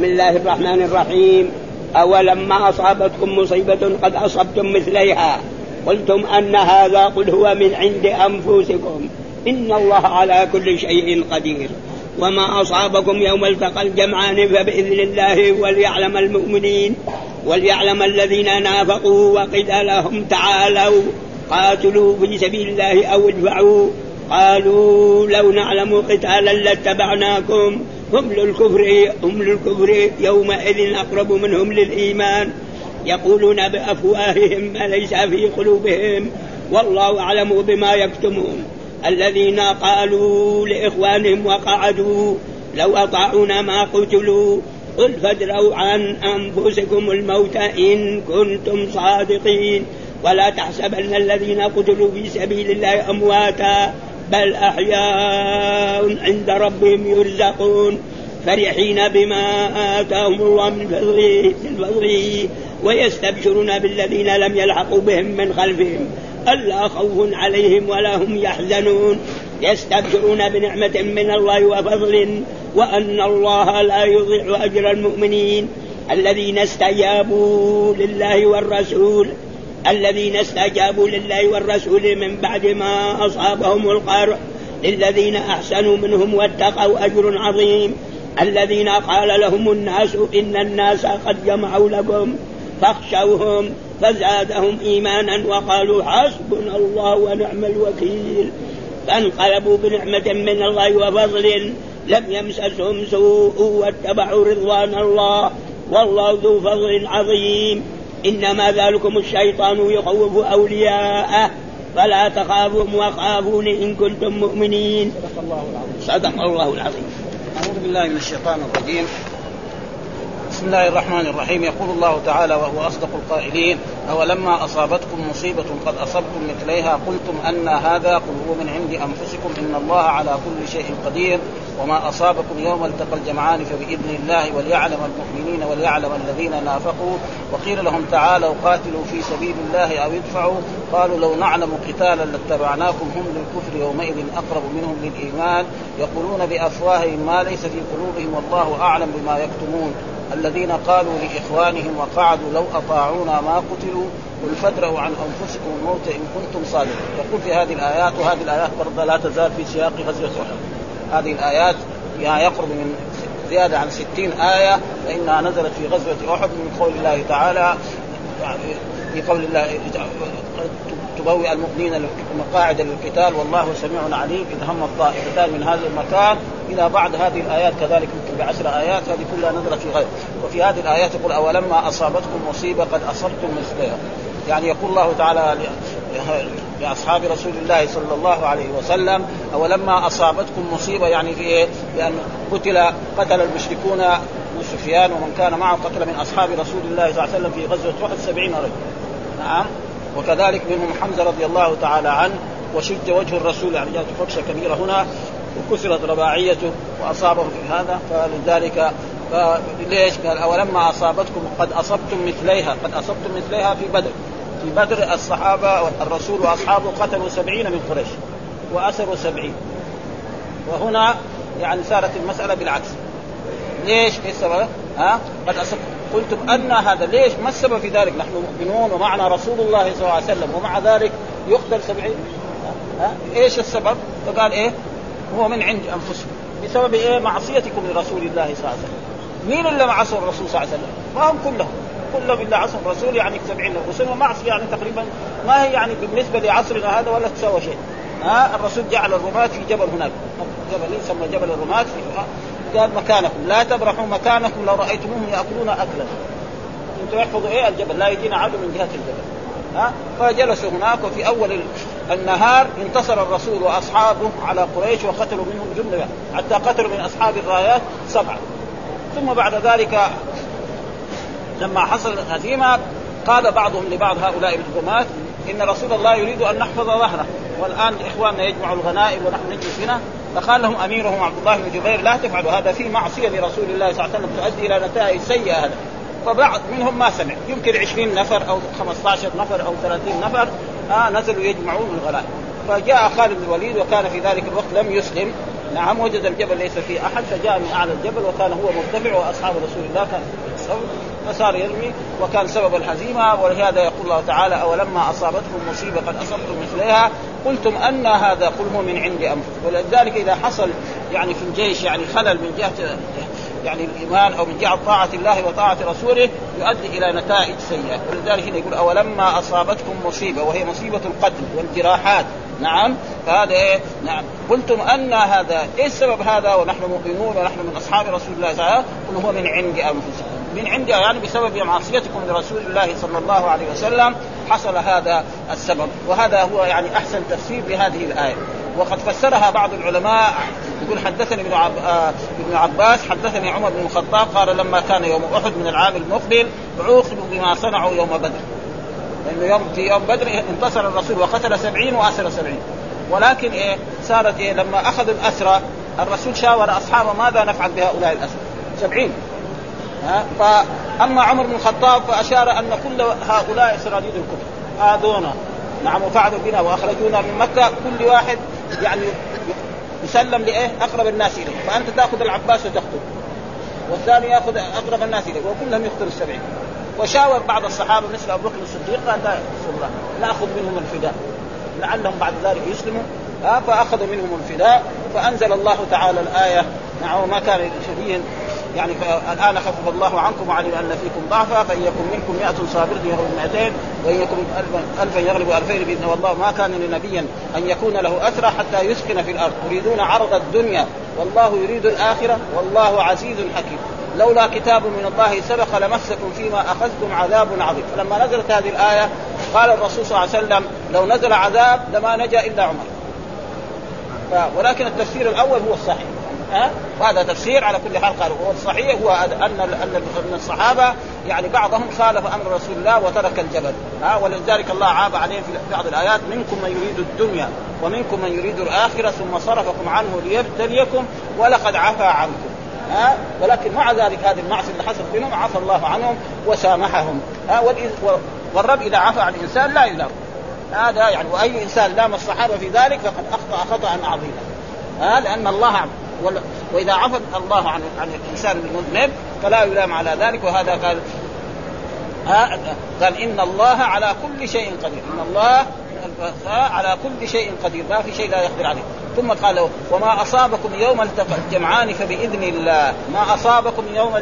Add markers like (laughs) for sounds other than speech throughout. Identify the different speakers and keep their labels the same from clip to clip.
Speaker 1: بسم الله الرحمن الرحيم أولما أصابتكم مصيبة قد أصبتم مثليها قلتم أن هذا قل هو من عند أنفسكم إن الله على كل شيء قدير وما أصابكم يوم التقى الجمعان فبإذن الله وليعلم المؤمنين وليعلم الذين نافقوا وقيل لهم تعالوا قاتلوا في سبيل الله أو ادفعوا قالوا لو نعلم قتالا لاتبعناكم هم للكفر هم للكفر يومئذ أقرب منهم للإيمان يقولون بأفواههم ما ليس في قلوبهم والله أعلم بما يكتمون الذين قالوا لإخوانهم وقعدوا لو أطاعونا ما قتلوا قل فادروا عن أنفسكم الموت إن كنتم صادقين ولا تحسبن الذين قتلوا في سبيل الله أمواتا بل أحياء عند ربهم يرزقون فرحين بما آتاهم الله من فضله من فضله ويستبشرون بالذين لم يلحقوا بهم من خلفهم ألا خوف عليهم ولا هم يحزنون يستبشرون بنعمة من الله وفضل وأن الله لا يضيع أجر المؤمنين الذين استجابوا لله والرسول الذين استجابوا لله والرسول من بعد ما أصابهم القرح للذين أحسنوا منهم واتقوا أجر عظيم الذين قال لهم الناس إن الناس قد جمعوا لكم فاخشوهم فزادهم إيمانا وقالوا حسبنا الله ونعم الوكيل فانقلبوا بنعمة من الله وفضل لم يمسسهم سوء واتبعوا رضوان الله والله ذو فضل عظيم إنما ذلكم الشيطان يخوف أولياءه فلا تخافوهم وخافون إن كنتم مؤمنين صدق الله
Speaker 2: العظيم صدق الله العظيم أعوذ بالله من الشيطان الرجيم بسم الله الرحمن الرحيم يقول الله تعالى وهو اصدق القائلين اولما اصابتكم مصيبه قد اصبتم مثليها قلتم ان هذا قل هو من عند انفسكم ان الله على كل شيء قدير وما اصابكم يوم التقى الجمعان فباذن الله وليعلم المؤمنين وليعلم الذين نافقوا وقيل لهم تعالوا قاتلوا في سبيل الله او ادفعوا قالوا لو نعلم قتالا لاتبعناكم هم للكفر يومئذ اقرب منهم للايمان يقولون بافواههم ما ليس في قلوبهم والله اعلم بما يكتمون الذين قالوا لاخوانهم وقعدوا لو اطاعونا ما قتلوا قل فادروا عن انفسكم الموت ان كنتم صادقين يقول في هذه الايات وهذه الايات برضه لا تزال في سياق غزوه احد هذه الايات يعني يقرب من زياده عن ستين ايه فانها نزلت في غزوه احد من قول الله تعالى يعني في قول الله تبوئ المؤمنين مقاعد للقتال والله سميع عليم إذ هم الطائفتان من هذا المكان إلى بعد هذه الآيات كذلك يمكن بعشر آيات هذه كلها نزلت في غير وفي هذه الآيات يقول أولما أصابتكم مصيبة قد أصبتم مثلها يعني يقول الله تعالى لاصحاب رسول الله صلى الله عليه وسلم اولما اصابتكم مصيبه يعني في بان إيه؟ قتل قتل المشركون سفيان ومن كان معه قتل من اصحاب رسول الله صلى الله عليه وسلم في غزوه احد 70 رجل نعم وكذلك منهم حمزه رضي الله تعالى عنه وشج وجه الرسول يعني جاءت فرشه كبيره هنا وكسرت رباعيته واصابه في هذا فلذلك ليش؟ قال اولما اصابتكم قد اصبتم مثليها، قد اصبتم مثليها في بدر. في بدر الصحابه الرسول واصحابه قتلوا سبعين من قريش واسروا سبعين. وهنا يعني صارت المساله بالعكس. ليش؟ ايش السبب؟ ها؟ قد أصبت قلتم أن هذا ليش ما السبب في ذلك نحن مؤمنون ومعنا رسول الله صلى الله عليه وسلم ومع ذلك يقتل سبعين ها؟ ايش السبب فقال ايه هو من عند انفسكم بسبب ايه معصيتكم لرسول الله صلى الله عليه وسلم مين اللي معصوا الرسول صلى الله عليه وسلم ما هم كلهم كلهم الا عصوا الرسول يعني 70 الرسول ومعصيه يعني تقريبا ما هي يعني بالنسبه لعصرنا هذا ولا تساوى شيء ها الرسول جعل الرماة في جبل هناك جبل يسمى جبل الرماة في قال مكانكم لا تبرحوا مكانكم لو رايتموهم ياكلون اكلا انتم يحفظوا ايه الجبل لا يجينا عدو من جهه الجبل ها فجلسوا هناك وفي اول النهار انتصر الرسول واصحابه على قريش وقتلوا منهم جمله حتى قتلوا من اصحاب الرايات سبعه ثم بعد ذلك لما حصل الهزيمه قال بعضهم لبعض هؤلاء الحكومات ان رسول الله يريد ان نحفظ ظهره والان اخواننا يجمعوا الغنائم ونحن نجلس هنا فقال لهم اميرهم عبد الله بن جبير لا تفعلوا هذا في معصيه لرسول الله صلى الله عليه وسلم تؤدي الى نتائج سيئه هذا فبعض منهم ما سمع يمكن 20 نفر او 15 نفر او 30 نفر آه نزلوا يجمعون الغنائم فجاء خالد بن الوليد وكان في ذلك الوقت لم يسلم نعم وجد الجبل ليس فيه احد فجاء من اعلى الجبل وكان هو مرتفع واصحاب رسول الله كان فصار يرمي وكان سبب الهزيمه ولهذا يقول الله تعالى اولما اصابتكم مصيبه قد اصبتم مثلها قلتم ان هذا قل هو من عند انفسكم ولذلك اذا حصل يعني في الجيش يعني خلل من جهه يعني الايمان او من جهه طاعه الله وطاعه رسوله يؤدي الى نتائج سيئه، ولذلك هنا يقول اولما اصابتكم مصيبه وهي مصيبه القتل والجراحات، نعم فهذا ايه؟ نعم قلتم ان هذا، ايش سبب هذا ونحن مؤمنون ونحن من اصحاب رسول الله صلى الله عليه وسلم؟ قل هو من عند انفسكم، من عند يعني بسبب معصيتكم لرسول الله صلى الله عليه وسلم حصل هذا السبب وهذا هو يعني احسن تفسير لهذه الايه وقد فسرها بعض العلماء يقول حدثني ابن, عب... آه، ابن عباس حدثني عمر بن الخطاب قال لما كان يوم احد من العام المقبل عوقبوا بما صنعوا يوم بدر لانه يوم في يوم بدر انتصر الرسول وقتل سبعين واسر سبعين ولكن ايه صارت ايه لما اخذوا الاسرى الرسول شاور اصحابه ماذا نفعل بهؤلاء الاسرى سبعين ها فاما عمر بن الخطاب فاشار ان كل هؤلاء سراديد الكفر اذونا نعم وفعلوا بنا واخرجونا من مكه كل واحد يعني يسلم لايه؟ اقرب الناس اليه، فانت تاخذ العباس وتقتله. والثاني ياخذ اقرب الناس اليه، وكلهم يقتلوا السبعين. وشاور بعض الصحابه مثل ابو بكر الصديق قال لا ناخذ منهم الفداء لعلهم بعد ذلك يسلموا فاخذوا منهم الفداء فانزل الله تعالى الايه نعم ما كان شديد يعني الان خفف الله عنكم وعلم ان فيكم ضعفا فان يكن منكم 100 صابر يغلب 200 وان يكن 1000 يغلب 2000 باذن الله ما كان لنبيا ان يكون له اثرى حتى يسكن في الارض تريدون عرض الدنيا والله يريد الاخره والله عزيز حكيم لولا كتاب من الله سبق لمسكم فيما اخذتم عذاب عظيم فلما نزلت هذه الايه قال الرسول صلى الله عليه وسلم لو نزل عذاب لما نجا الا عمر ولكن التفسير الاول هو الصحيح ها أه؟ وهذا تفسير على كل حال قالوا هو الصحيح هو ان ان الصحابه يعني بعضهم خالف امر رسول الله وترك الجبل ها أه؟ ولذلك الله عاب عليهم في بعض الايات منكم من يريد الدنيا ومنكم من يريد الاخره ثم صرفكم عنه ليبتليكم ولقد عفا عنكم ها أه؟ ولكن مع ذلك هذه المعصيه اللي حصلت منهم عفى الله عنهم وسامحهم ها والرب اذا عفى عن الانسان لا يلام هذا آه يعني واي انسان لام الصحابه في ذلك فقد اخطا خطا عظيما آه لان الله واذا عفى الله عن عن الانسان المذنب فلا يلام على ذلك وهذا قال آه قال ان الله على كل شيء قدير ان الله على كل شيء قدير ما في شيء لا يقدر عليه ثم قال وما اصابكم يوم التقى الجمعان فباذن الله ما اصابكم يوم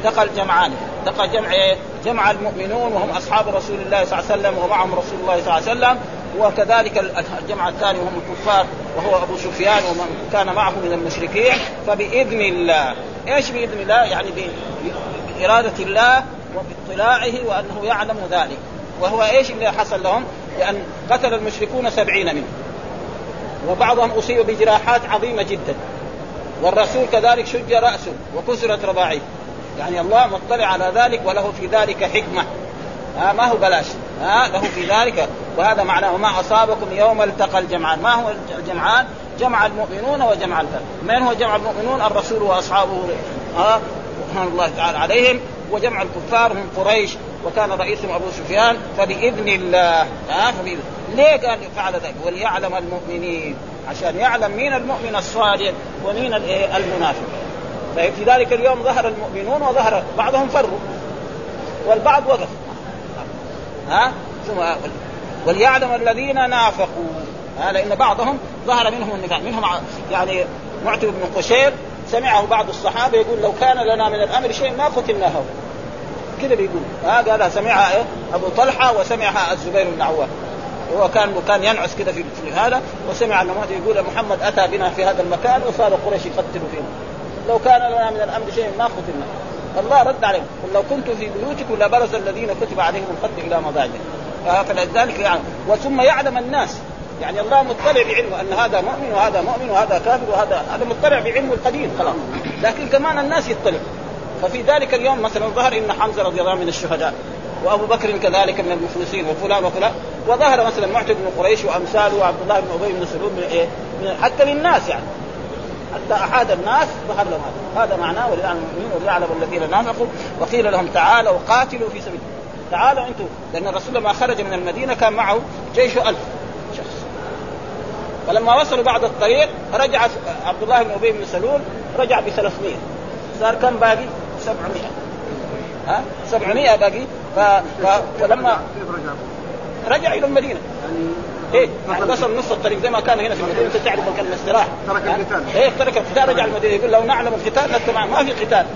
Speaker 2: التقى الجمعان التقى جمع جمع المؤمنون وهم اصحاب رسول الله صلى الله عليه وسلم ومعهم رسول الله صلى الله عليه وسلم وكذلك الجمع الثاني وهم الكفار وهو ابو سفيان ومن كان معه من المشركين فباذن الله ايش باذن الله يعني باراده الله وباطلاعه وانه يعلم ذلك وهو ايش اللي حصل لهم؟ لان قتل المشركون سبعين منهم وبعضهم اصيب بجراحات عظيمه جدا والرسول كذلك شج راسه وكسرت رباعيه يعني الله مطلع على ذلك وله في ذلك حكمه ها ما هو بلاش ها له في ذلك وهذا معناه ما اصابكم يوم التقى الجمعان ما هو الجمعان جمع المؤمنون وجمع الفرد من هو جمع المؤمنون الرسول واصحابه ها سبحان الله تعالى عليهم وجمع الكفار من قريش وكان رئيسهم ابو سفيان فباذن الله ها فبإذن. ليه قال فعل ذلك وليعلم المؤمنين عشان يعلم مين المؤمن الصادق ومين إيه، المنافق في ذلك اليوم ظهر المؤمنون وظهر بعضهم فروا والبعض وقف ها ثم وليعلم الذين نافقوا ها لان بعضهم ظهر منهم النفاق منهم يعني معتب بن قشير سمعه بعض الصحابه يقول لو كان لنا من الامر شيء ما قتلناه كذا بيقول ها آه قال سمعها إيه؟ ابو طلحه وسمعها الزبير بن عوام هو كان كان ينعس كذا في هذا وسمع انه يقول محمد اتى بنا في هذا المكان وصار قريش يقتل فينا لو كان لنا من الامر شيء ما قتلنا الله رد عليهم قل لو كنتم في بيوتكم لبرز الذين كتب عليهم القتل الى مضاجعهم آه فلذلك يعني وثم يعلم الناس يعني الله مطلع بعلمه ان هذا مؤمن وهذا مؤمن وهذا كافر وهذا هذا مطلع بعلمه القديم خلاص لكن كمان الناس يطلعوا ففي ذلك اليوم مثلا ظهر ان حمزه رضي الله من الشهداء وابو بكر كذلك من المخلصين وفلان وفلان وظهر مثلا معتد بن قريش وامثاله وعبد الله بن ابي بن سلول من ايه؟ من حتى للناس يعني حتى احاد الناس ظهر لهم هذا هذا معناه ولعن المؤمنين وليعلم الذين نافقوا وقيل لهم تعالوا قاتلوا في سبيل تعالوا انتم لان الرسول لما خرج من المدينه كان معه جيش ألف شخص فلما وصلوا بعد الطريق رجع عبد الله بن ابي بن سلول رجع ب 300 صار كم باقي؟ 700 ها 700 باقي ف... ف... فلما رجع الى المدينه يعني ايه يعني وصل نص الطريق زي ما كان هنا في المدينه انت تعرف كان الاستراحه ترك القتال ايه ترك القتال رجع المدينه يقول لو نعلم القتال لاتبعنا ما في قتال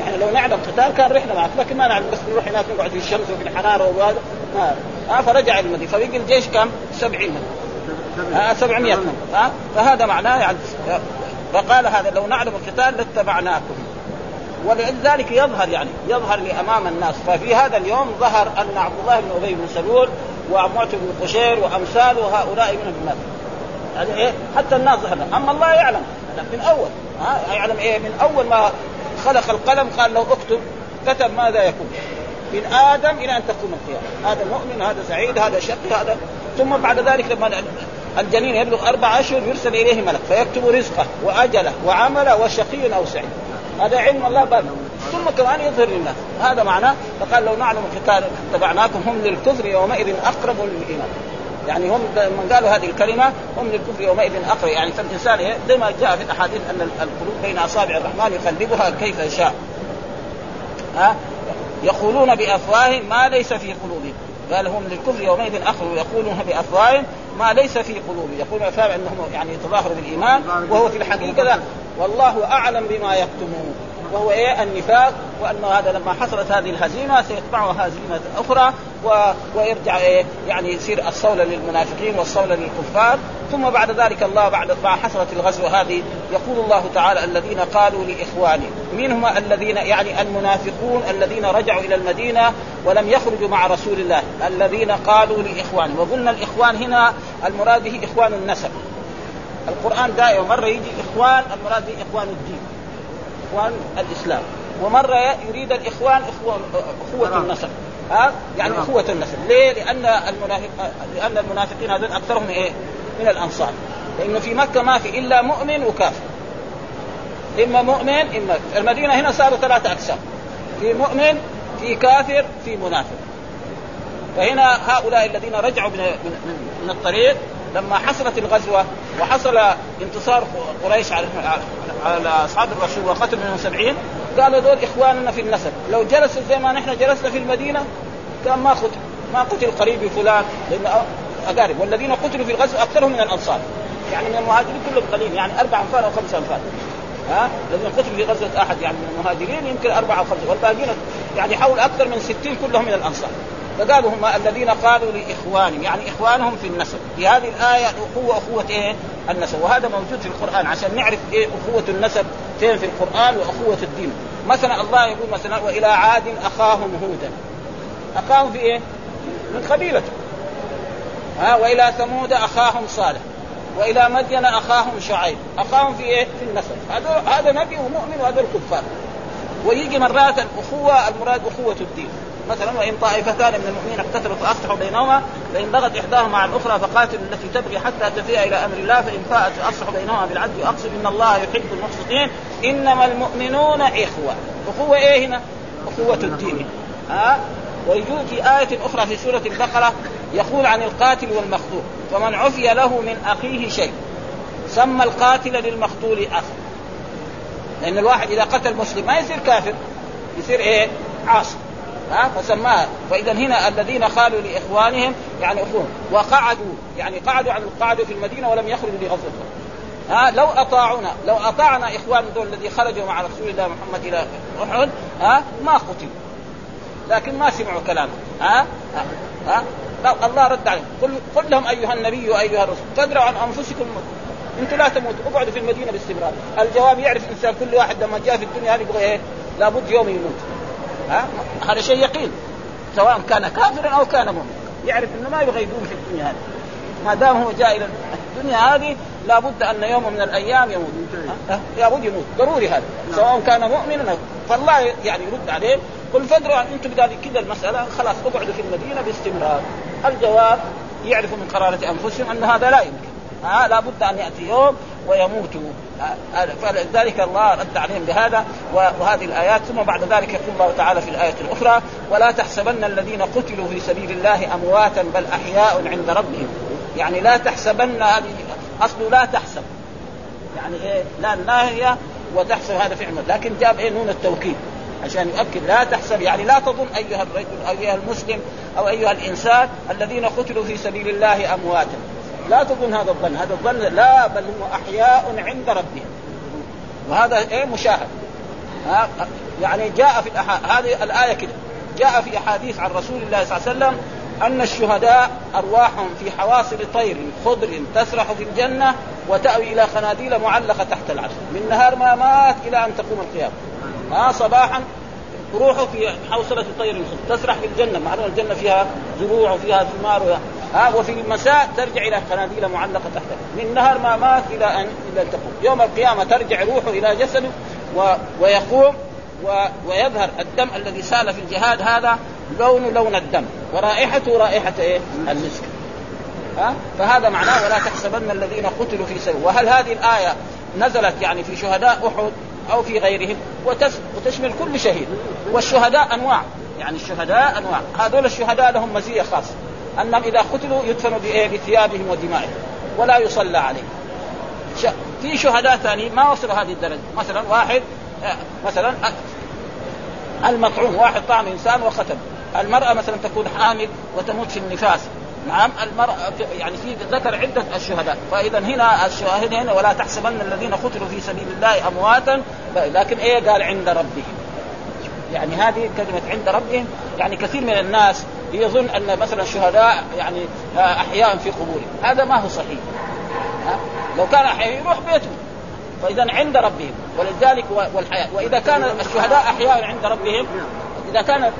Speaker 2: يعني لو نعلم قتال كان رحنا معك لكن ما نعلم بس نروح هناك نقعد في الشمس وفي الحراره وهذا ما آه فرجع المدينه فبقي الجيش كم؟ 70 آه 700 آه فهذا معناه يعني فقال هذا لو نعلم القتال لاتبعناكم ولذلك يظهر يعني يظهر لامام الناس ففي هذا اليوم ظهر ان عبد الله بن ابي بن سلول ومعتب بن قشير وامثاله هؤلاء من الناس يعني ايه حتى الناس ظهر اما الله يعلم من اول ها يعلم ايه من اول ما خلق القلم قال له اكتب كتب ماذا يكون من ادم الى ان تقوم القيامه هذا مؤمن هذا سعيد هذا شقي هذا ثم بعد ذلك لما الجنين يبلغ اربع اشهر يرسل اليه ملك فيكتب رزقه واجله وعمله وشقي او سعيد هذا علم الله باب ثم كمان يظهر للناس هذا معناه فقال لو نعلم قتال اتبعناكم هم للكفر يومئذ اقرب للايمان يعني هم من قالوا هذه الكلمه هم للكفر يومئذ اقرب يعني فالانسان إيه؟ زي ما جاء في الاحاديث ان القلوب بين اصابع الرحمن يقلبها كيف يشاء ها يقولون بافواههم ما ليس في قلوبهم قال هم للكفر يومئذ اقرب يقولون بافواههم ما ليس في قلوبهم يقول الافاعي انهم يعني يتظاهروا بالايمان وهو في الحقيقه لا والله اعلم بما يكتمون وهو ايه النفاق وانه هذا لما حصلت هذه الهزيمه سيتبعها هزيمه اخرى و... ويرجع ايه يعني يصير الصولة للمنافقين والصولة للكفار ثم بعد ذلك الله بعد ما حصلت الغزوة هذه يقول الله تعالى الذين قالوا لإخوانهم من هم الذين يعني المنافقون الذين رجعوا إلى المدينة ولم يخرجوا مع رسول الله الذين قالوا لإخوانهم وقلنا الإخوان هنا المراد به إخوان النسب القرآن دائما مرة يجي إخوان المراد به إخوان الدين الاخوان الاسلام ومره يريد الاخوان اخوان اخوه نعم. النسب ها يعني نعم. اخوه النسب ليه؟ لان لان المنافقين هذول اكثرهم ايه؟ من الانصار لانه في مكه ما في الا مؤمن وكافر اما مؤمن اما المدينه هنا صاروا ثلاثه اقسام في مؤمن في كافر في منافق فهنا هؤلاء الذين رجعوا من من الطريق لما حصلت الغزوه وحصل انتصار قريش على على اصحاب الرسول وقتل منهم سبعين قالوا دول اخواننا في النسب لو جلسوا زي ما نحن جلسنا في المدينه كان ما قتل ما قتل قريبي فلان لان اقارب والذين قتلوا في الغزو اكثرهم من الانصار يعني من المهاجرين كلهم قليل يعني اربع انفار او خمس انفار ها الذين قتلوا في غزوه احد يعني من المهاجرين يمكن اربعه او خمسه والباقيين يعني حول اكثر من 60 كلهم من الانصار فقالوا هم الذين قالوا لاخوانهم يعني اخوانهم في النسب في هذه الايه الاخوه اخوه ايه؟ النسب وهذا موجود في القران عشان نعرف ايه اخوه النسب فين في القران واخوه الدين مثلا الله يقول مثلا والى عاد اخاهم هودا اخاهم في ايه؟ من قبيلته ها والى ثمود اخاهم صالح والى مدين اخاهم شعيب اخاهم في ايه؟ في النسب هذا هذا نبي ومؤمن وهذا الكفار ويجي مرات الاخوه المراد اخوه الدين مثلا وان طائفتان من المؤمنين اقتتلوا فاصلحوا بينهما فان بغت احداهما على الاخرى فقاتلوا التي تبغي حتى تفيء الى امر الله فان فاءت فاصلحوا بينهما بالعدل واقصد ان الله يحب المقسطين انما المؤمنون اخوه اخوه ايه هنا؟ اخوه الدين ها آه؟ ويجوز في آية أخرى في سورة البقرة يقول عن القاتل والمقتول فمن عفي له من أخيه شيء سمى القاتل للمقتول أخ لأن الواحد إذا قتل مسلم ما يصير كافر يصير إيه عاصي ها فسماها فاذا هنا الذين خالوا لاخوانهم يعني اخوهم وقعدوا يعني قعدوا عن قعدوا في المدينه ولم يخرجوا لغزوه ها لو اطاعونا لو اطاعنا اخوان دول الذي خرجوا مع رسول الله محمد الى احد ها ما قتلوا لكن ما سمعوا كلامه ها ها ها؟ الله رد عليهم قل قل لهم ايها النبي وايها الرسول تدروا عن انفسكم انتم لا تموتوا اقعدوا في المدينه باستمرار الجواب يعرف الانسان كل واحد لما جاء في الدنيا يبغى ايه لابد يوم يموت هذا شيء يقين سواء كان كافرا او كان مؤمنا يعرف انه ما يبغى يدوم في الدنيا هذه ما دام هو جاء الى الدنيا هذه لابد ان يوم من الايام يموت لابد يموت ضروري هذا نعم. سواء كان مؤمنا فالله يعني يرد عليه قل فادروا انتم بذلك كذا المساله خلاص اقعدوا في المدينه باستمرار الجواب يعرفوا من قرارة انفسهم ان هذا لا يمكن ها لا بد ان ياتي يوم ويموتوا فلذلك الله رد عليهم بهذا وهذه الايات ثم بعد ذلك يقول الله تعالى في الايه الاخرى ولا تحسبن الذين قتلوا في سبيل الله امواتا بل احياء عند ربهم يعني لا تحسبن هذه لا تحسب يعني ايه لا الناهيه وتحسب هذا فعل لكن جاب ايه نون التوكيد عشان يؤكد لا تحسب يعني لا تظن ايها الرجل او ايها المسلم او ايها الانسان الذين قتلوا في سبيل الله امواتا لا تظن هذا الظن هذا الظن لا بل هم احياء عند ربهم وهذا ايه مشاهد ها يعني جاء في الأح... هذه الايه كده جاء في احاديث عن رسول الله صلى الله عليه وسلم ان الشهداء ارواحهم في حواصل طير خضر تسرح في الجنه وتاوي الى خناديل معلقه تحت العرش من نهار ما مات الى ان تقوم القيامه ها صباحا روحه في حوصله طير خضر تسرح في الجنه معلومه الجنه فيها زروع وفيها ثمار ها وفي المساء ترجع الى قناديل معلقه تحت من نهر ما مات الى ان الى تقوم يوم القيامه ترجع روحه الى جسده و... ويقوم و... ويظهر الدم الذي سال في الجهاد هذا لون لون الدم ورائحته رائحه ايه؟ المسك ها فهذا معناه ولا تحسبن الذين قتلوا في سبيل وهل هذه الايه نزلت يعني في شهداء احد او في غيرهم وتشمل كل شهيد والشهداء انواع يعني الشهداء انواع هذول الشهداء لهم مزيه خاصه انهم اذا قتلوا يدفنوا بثيابهم ودمائهم ولا يصلى عليهم. ش... في شهداء ثانيين ما وصلوا هذه الدرجه، مثلا واحد آه، مثلا آه، المطعوم واحد طعم انسان وختم، المراه مثلا تكون حامل وتموت في النفاس، نعم المرأة يعني في ذكر عدة الشهداء فإذا هنا الشاهد هنا ولا تحسبن الذين قتلوا في سبيل الله أمواتا لكن إيه قال عند ربهم يعني هذه كلمه عند ربهم يعني كثير من الناس يظن ان مثلا الشهداء يعني آه، احياء في قبورهم هذا ما هو صحيح لو كان احياء يروح بيته فاذا عند ربهم ولذلك والحياه واذا كان الشهداء احياء عند ربهم اذا كان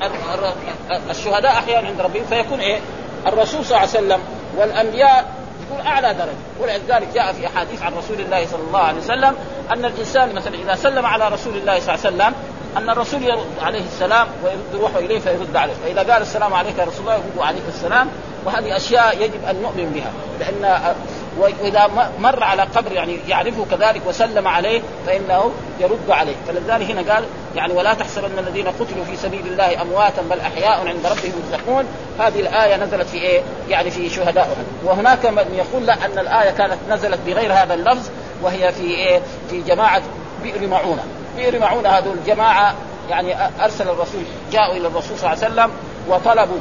Speaker 2: الشهداء احياء عند ربهم فيكون ايه الرسول صلى الله عليه وسلم والانبياء يكون اعلى درجه ولذلك جاء في احاديث عن رسول الله صلى الله عليه وسلم ان الانسان مثلا اذا سلم على رسول الله صلى الله عليه وسلم ان الرسول يرد عليه السلام ويرد روحه اليه فيرد عليه، فاذا قال السلام عليك يا رسول الله يقول عليك السلام وهذه اشياء يجب ان نؤمن بها لان آه، واذا مر على قبر يعني يعرفه كذلك وسلم عليه فانه يرد عليه، فلذلك هنا قال يعني ولا تحسبن الذين قتلوا في سبيل الله امواتا بل احياء عند ربهم يرزقون، هذه الايه نزلت في ايه؟ يعني في شهداء وهناك من يقول لا ان الايه كانت نزلت بغير هذا اللفظ وهي في ايه؟ في جماعه بئر معونه في رمعون هذول الجماعه يعني ارسل الرسول جاءوا الى الرسول صلى الله عليه وسلم وطلبوا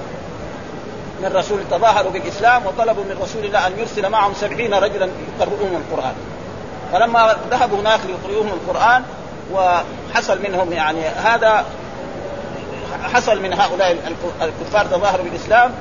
Speaker 2: من رسول تظاهروا بالاسلام وطلبوا من رسول الله ان يرسل معهم سبعين رجلا يقرؤون القران فلما ذهبوا هناك ليقرؤوهم القران وحصل منهم يعني هذا حصل من هؤلاء الكفار تظاهروا بالاسلام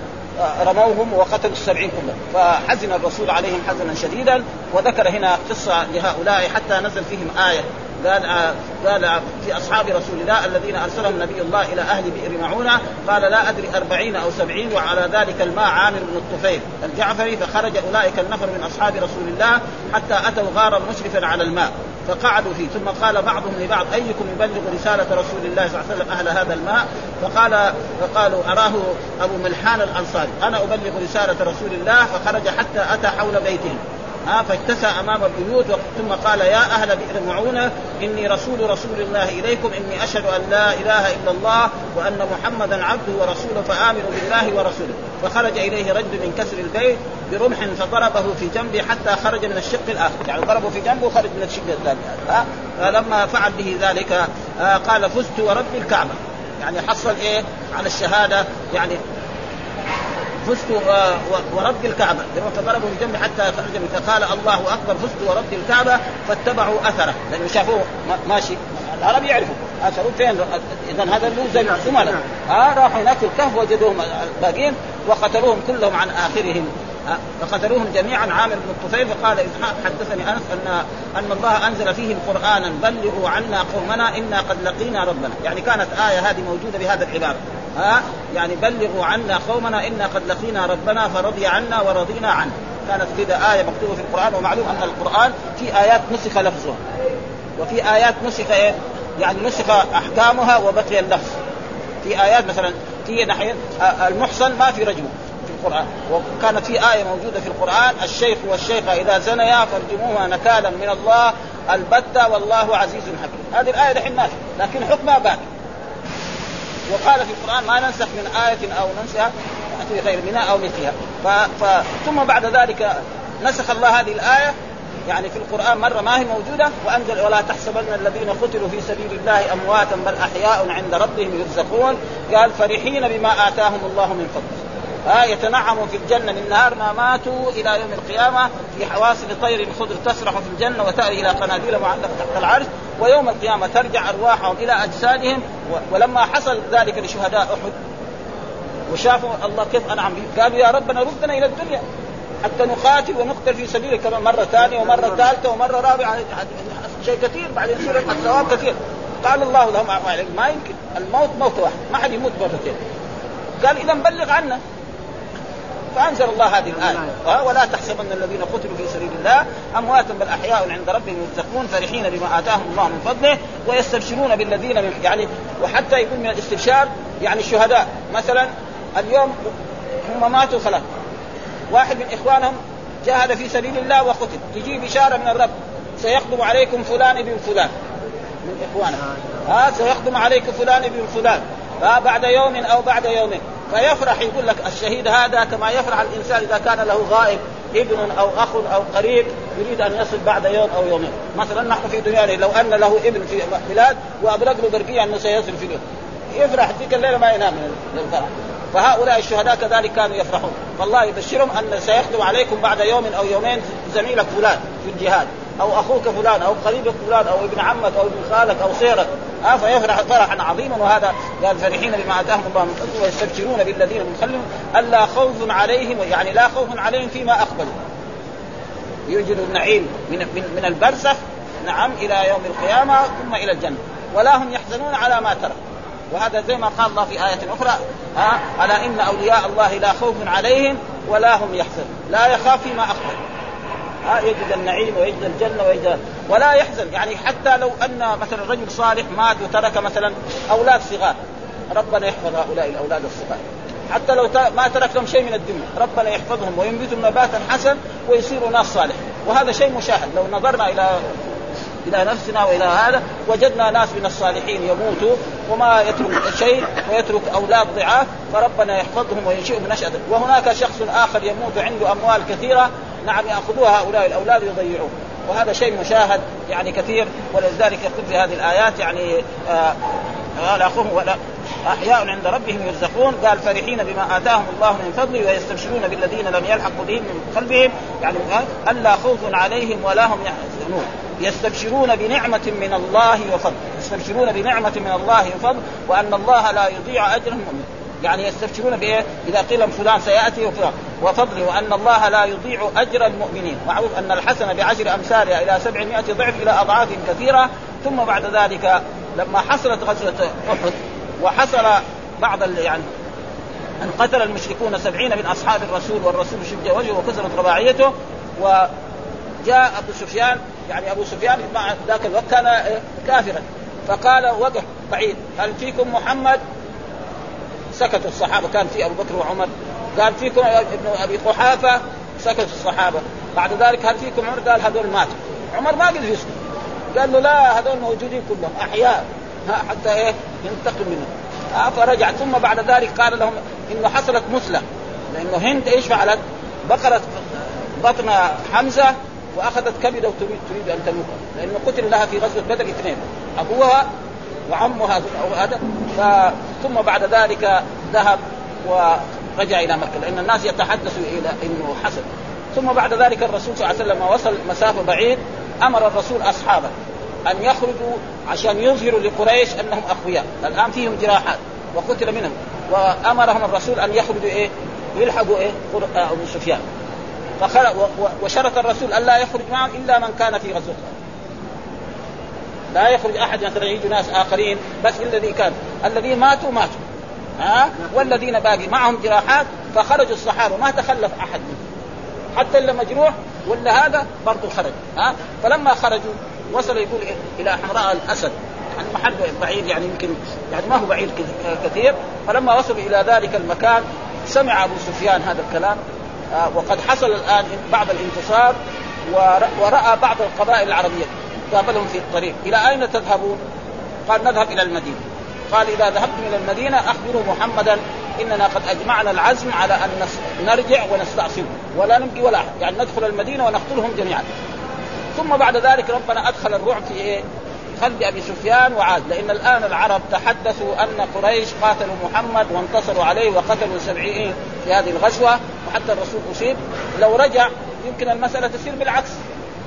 Speaker 2: رموهم وقتلوا السبعين كلهم فحزن الرسول عليهم حزنا شديدا وذكر هنا قصة لهؤلاء حتى نزل فيهم آية قال آه, قال في اصحاب رسول الله الذين ارسلهم نبي الله الى اهل بئر معونه قال لا ادري أربعين او سبعين وعلى ذلك الماء عامر بن الطفيل الجعفري فخرج اولئك النفر من اصحاب رسول الله حتى اتوا غارا مشرفا على الماء فقعدوا فيه ثم قال بعضهم لبعض ايكم يبلغ رساله رسول الله صلى الله عليه وسلم اهل هذا الماء فقال فقالوا اراه ابو ملحان الانصاري انا ابلغ رساله رسول الله فخرج حتى اتى حول بيته آه فاكتسى امام البيوت ثم قال يا اهل بئر معونه اني رسول رسول الله اليكم اني اشهد ان لا اله الا الله وان محمدا عبده ورسوله فامنوا بالله ورسوله فخرج اليه رجل من كسر البيت برمح فضربه في جنبه حتى خرج من الشق الاخر يعني ضربه في جنبه وخرج من الشق الثاني آه فلما فعل به ذلك آه قال فزت ورب الكعبه يعني حصل ايه على الشهاده يعني فزت ورب الكعبة فضربوا بالجنب حتى خرج فقال الله أكبر فزت ورب الكعبة فاتبعوا أثره لأنه شافوه ماشي العرب يعرفوا اثروا فين اذا هذا له زي زملاء ها نعم. آه، راحوا هناك في الكهف وجدوهم باقين وقتلوهم كلهم عن اخرهم آه، فقتلوهم جميعا عامر بن الطفيل فقال اسحاق حدثني انس ان ان الله انزل فيهم قرانا بلغوا عنا قومنا انا قد لقينا ربنا، يعني كانت ايه هذه موجوده بهذا العباره، ها يعني بلغوا عنا قومنا انا قد لقينا ربنا فرضي عنا ورضينا عنه كانت كده آية مكتوبة في القرآن ومعلوم أن القرآن في آيات نسخ لفظه وفي آيات نسخ إيه؟ يعني نسخ أحكامها وبقي اللفظ في آيات مثلا في نحن آه، المحصن ما في رجمه في القرآن وكانت في آية موجودة في القرآن الشيخ والشيخة إذا زنيا فارجموها نكالا من الله البتة والله عزيز حكيم هذه الآية دحين ماشية لكن حكمها باقي وقال في القران ما ننسخ من ايه او ننسها ناتي بخير منها او مثلها ف... ف... ثم بعد ذلك نسخ الله هذه الايه يعني في القران مره ما هي موجوده وانزل ولا تحسبن الذين قتلوا في سبيل الله امواتا بل احياء عند ربهم يرزقون قال فرحين بما اتاهم الله من فضله ها يتنعم في الجنة من نهار ما ماتوا إلى يوم القيامة في حواسل طير خضر تسرح في الجنة وتأتي إلى قناديل معلقة تحت العرش ويوم القيامة ترجع أرواحهم إلى أجسادهم ولما حصل ذلك لشهداء أحد وشافوا الله كيف أنعم بهم قالوا يا ربنا ردنا إلى الدنيا حتى نقاتل ونقتل في سبيلك كما مرة ثانية ومرة ثالثة ومرة رابعة شيء كثير بعدين يصير الثواب كثير قال الله لهم ما يمكن الموت موت واحد ما حد يموت مرتين قال اذا بلغ عنا فانزل الله هذه الايه ولا تحسبن الذين قتلوا في سبيل الله امواتا بل احياء عند ربهم يرزقون فرحين بما اتاهم الله من فضله ويستبشرون بالذين من يعني وحتى يكون من الاستبشار يعني الشهداء مثلا اليوم هم ماتوا ثلاث واحد من اخوانهم جاهد في سبيل الله وقتل تجي بشاره من الرب سيخدم عليكم فلان ابن فلان من اخوانه ها آه. آه، سيخدم عليكم فلان ابن فلان آه، بعد يوم او بعد يومين فيفرح يقول لك الشهيد هذا كما يفرح الانسان اذا كان له غائب ابن او اخ او قريب يريد ان يصل بعد يوم او يومين، مثلا نحن في دنيانا لو ان له ابن في بلاد وادرك له برقيه انه سيصل في اليوم. يفرح تلك الليله ما ينام من الفرح. فهؤلاء الشهداء كذلك كانوا يفرحون، فالله يبشرهم ان سيخدم عليكم بعد يوم او يومين زميلك فلان في الجهاد، او اخوك فلان او قريبك فلان او ابن عمك او ابن خالك او خيرك آه فيفرح فرحا عظيما وهذا قال فرحين بما اتاهم الله من فضله ويستبشرون بالذين من خلفهم الا خوف عليهم يعني لا خوف عليهم فيما اقبلوا يوجد النعيم من من, من البرزخ نعم الى يوم القيامه ثم الى الجنه ولا هم يحزنون على ما ترك وهذا زي ما قال الله في آية أخرى ها آه، ألا إن أولياء الله لا خوف عليهم ولا هم يحزنون لا يخاف فيما أخبر ها يجد النعيم ويجد الجنه ويجد ولا يحزن يعني حتى لو ان مثلا رجل صالح مات وترك مثلا اولاد صغار ربنا يحفظ هؤلاء الاولاد الصغار حتى لو ما ترك لهم شيء من الدنيا ربنا يحفظهم وينبتهم نباتا حسن ويصيروا ناس صالح وهذا شيء مشاهد لو نظرنا الى الى نفسنا والى هذا وجدنا ناس من الصالحين يموتوا وما يترك شيء ويترك اولاد ضعاف فربنا يحفظهم وينشئهم نشأة وهناك شخص اخر يموت عنده اموال كثيره نعم ياخذوها هؤلاء الاولاد ويضيعوها وهذا شيء مشاهد يعني كثير ولذلك يقول في هذه الايات يعني آه قال آه ولا احياء عند ربهم يرزقون قال فرحين بما اتاهم الله من فضله ويستبشرون بالذين لم يلحقوا بهم من قلبهم يعني الا خوف عليهم ولا هم يحزنون يستبشرون بنعمة من الله وفضل يستبشرون بنعمة من الله وفضل وأن الله لا يضيع أجر المؤمن يعني يستبشرون بايه؟ اذا قيل فلان سياتي وفلان وفضله وان الله لا يضيع اجر المؤمنين، معروف ان الحسن بعشر امثالها الى 700 ضعف الى اضعاف كثيره، ثم بعد ذلك لما حصلت غزوه احد وحصل بعض يعني ان قتل المشركون سبعين من اصحاب الرسول والرسول شج وجهه وكسرت رباعيته و جاء ابو سفيان يعني ابو سفيان ذاك الوقت كان إيه؟ كافرا فقال وقف بعيد هل فيكم محمد؟ سكت الصحابه كان في ابو بكر وعمر قال فيكم ابن ابي قحافه سكت الصحابه بعد ذلك هل فيكم عمر قال هذول ماتوا عمر ما قدر يسكت قال له لا هذول موجودين كلهم احياء حتى ايه ينتقم منهم آه، فرجع ثم بعد ذلك قال لهم انه حصلت مثله لانه هند ايش فعلت؟ بقرت بطن حمزه واخذت كبده وتريد تريد ان تموت لانه قتل لها في غزوه بدر اثنين ابوها وعمها او هذا ثم بعد ذلك ذهب ورجع الى مكه لان الناس يتحدثوا الى انه حسن ثم بعد ذلك الرسول صلى الله عليه وسلم وصل مسافه بعيد امر الرسول اصحابه ان يخرجوا عشان يظهروا لقريش انهم اقوياء الان فيهم جراحات وقتل منهم وامرهم الرسول ان يخرجوا ايه يلحقوا ايه آه، ابو سفيان وشرط الرسول ان لا يخرج معهم الا من كان في غزوه لا يخرج احد مثلا يجوا ناس اخرين بس الذي كان الذين ماتوا ماتوا ها والذين باقي معهم جراحات فخرجوا الصحابه ما تخلف احد منهم حتى اللي مجروح ولا هذا برضه خرج ها فلما خرجوا وصل يقول الى حمراء الاسد يعني محل بعيد يعني يمكن يعني ما هو بعيد كثير فلما وصلوا الى ذلك المكان سمع ابو سفيان هذا الكلام آه، وقد حصل الان بعض الانتصار وراى بعض القبائل العربيه قابلهم في الطريق الى اين تذهبون؟ قال نذهب الى المدينه قال اذا ذهبتم الى المدينه اخبروا محمدا اننا قد اجمعنا العزم على ان نرجع ونستأصله ولا نبقي ولا احد يعني ندخل المدينه ونقتلهم جميعا ثم بعد ذلك ربنا ادخل الرعب في ايه؟ خلد ابي سفيان وعاد لان الان العرب تحدثوا ان قريش قاتلوا محمد وانتصروا عليه وقتلوا سبعين في هذه الغزوه وحتى الرسول اصيب لو رجع يمكن المساله تصير بالعكس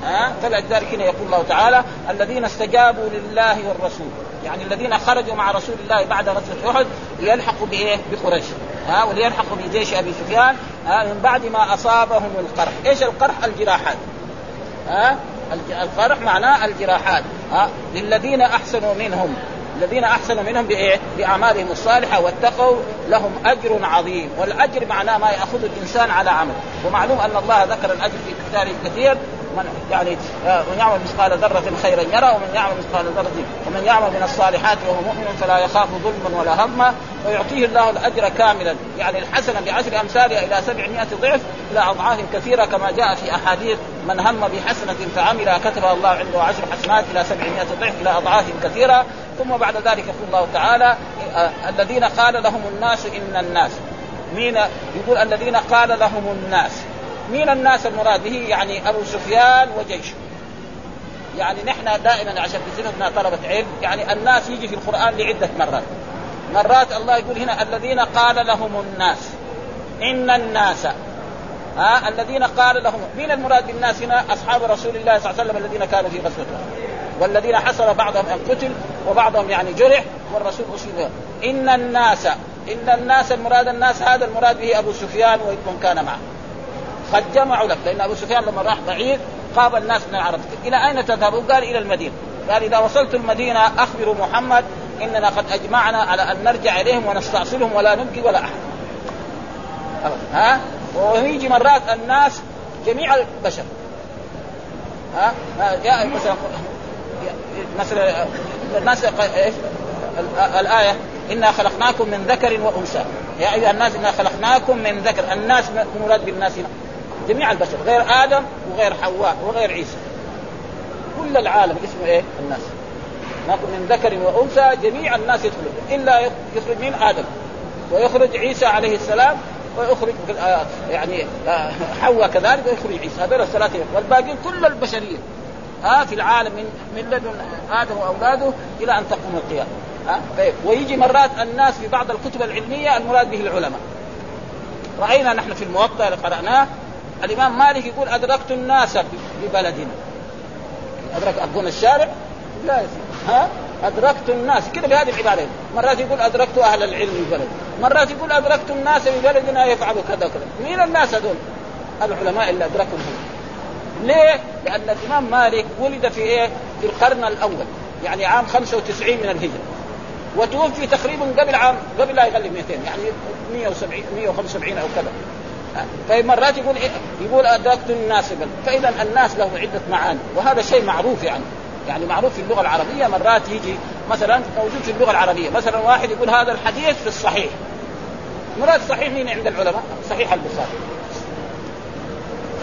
Speaker 2: ها فلذلك هنا يقول الله تعالى الذين استجابوا لله والرسول يعني الذين خرجوا مع رسول الله بعد غزوه احد ليلحقوا بايه؟ بقريش ها وليلحقوا بجيش ابي سفيان ها من بعد ما اصابهم القرح، ايش القرح؟ الجراحات ها القرح معناه الجراحات ها للذين احسنوا منهم الذين احسنوا منهم بايه؟ باعمالهم الصالحه واتقوا لهم اجر عظيم، والاجر معناه ما ياخذه الانسان على عمل، ومعلوم ان الله ذكر الاجر في كتابه كثير من يعني آه، من يعمل مثقال ذره خيرا يرى ومن يعمل مثقال ذره ومن يعمل من الصالحات وهو مؤمن فلا يخاف ظلما ولا هما ويعطيه الله الاجر كاملا يعني الحسنه بعشر امثالها الى 700 ضعف الى اضعاف كثيره كما جاء في احاديث من هم بحسنه فعملها كتبها الله عنده عشر حسنات الى 700 ضعف الى اضعاف كثيره ثم بعد ذلك يقول الله تعالى آه، الذين قال لهم الناس ان الناس مين يقول الذين قال لهم الناس مين الناس المراد به يعني ابو سفيان وجيشه يعني نحن دائما عشان في سنتنا طلبة علم يعني الناس يجي في القرآن لعدة مرات مرات الله يقول هنا الذين قال لهم الناس إن الناس ها الذين قال لهم مين المراد بالناس هنا أصحاب رسول الله صلى الله عليه وسلم الذين كانوا في غزوة والذين حصل بعضهم أن قتل وبعضهم يعني جرح والرسول أصيب إن الناس إن الناس المراد الناس هذا المراد به أبو سفيان ومن كان معه قد جمعوا لك لان ابو سفيان لما راح بعيد قابل الناس من العرب الى اين تذهبون؟ قال الى المدينه قال اذا وصلت المدينه اخبروا محمد اننا قد اجمعنا على ان نرجع اليهم ونستاصلهم ولا نبقي ولا احد ها ويجي مرات الناس جميع البشر ها يا مثلا مثلا الناس ايش الايه انا خلقناكم من ذكر وانثى يا ايها الناس انا خلقناكم من ذكر الناس مراد بالناس جميع البشر غير ادم وغير حواء وغير عيسى كل العالم اسمه ايه؟ الناس من ذكر وانثى جميع الناس يدخلون الا يخرج من ادم ويخرج عيسى عليه السلام ويخرج آه، يعني آه، حواء كذلك ويخرج عيسى هذول الثلاثه والباقيين كل البشريه ها في العالم من من لدن ادم واولاده الى ان تقوم القيامه ها طيب ويجي مرات الناس في بعض الكتب العلميه المراد به العلماء راينا نحن في الموطا اللي قراناه الامام مالك يقول ادركت الناس في بلدنا ادرك اكون الشارع لا ها ادركت الناس كذا بهذه العباره مرات يقول ادركت اهل العلم في ببلد مرات يقول ادركت الناس في بلدنا يفعلوا كذا وكذا مين الناس هذول؟ العلماء اللي ادركهم هم ليه؟ لان الامام مالك ولد في ايه؟ في القرن الاول يعني عام 95 من الهجره وتوفي تقريبا قبل عام قبل لا يغلب 200 يعني 170 175 او كذا مرات يقول إيه؟ يقول ادركت مناسبا فاذا الناس له عده معاني وهذا شيء معروف يعني يعني معروف في اللغه العربيه مرات يجي مثلا موجود في اللغه العربيه مثلا واحد يقول هذا الحديث في الصحيح مراد صحيح مين عند العلماء؟ صحيح البخاري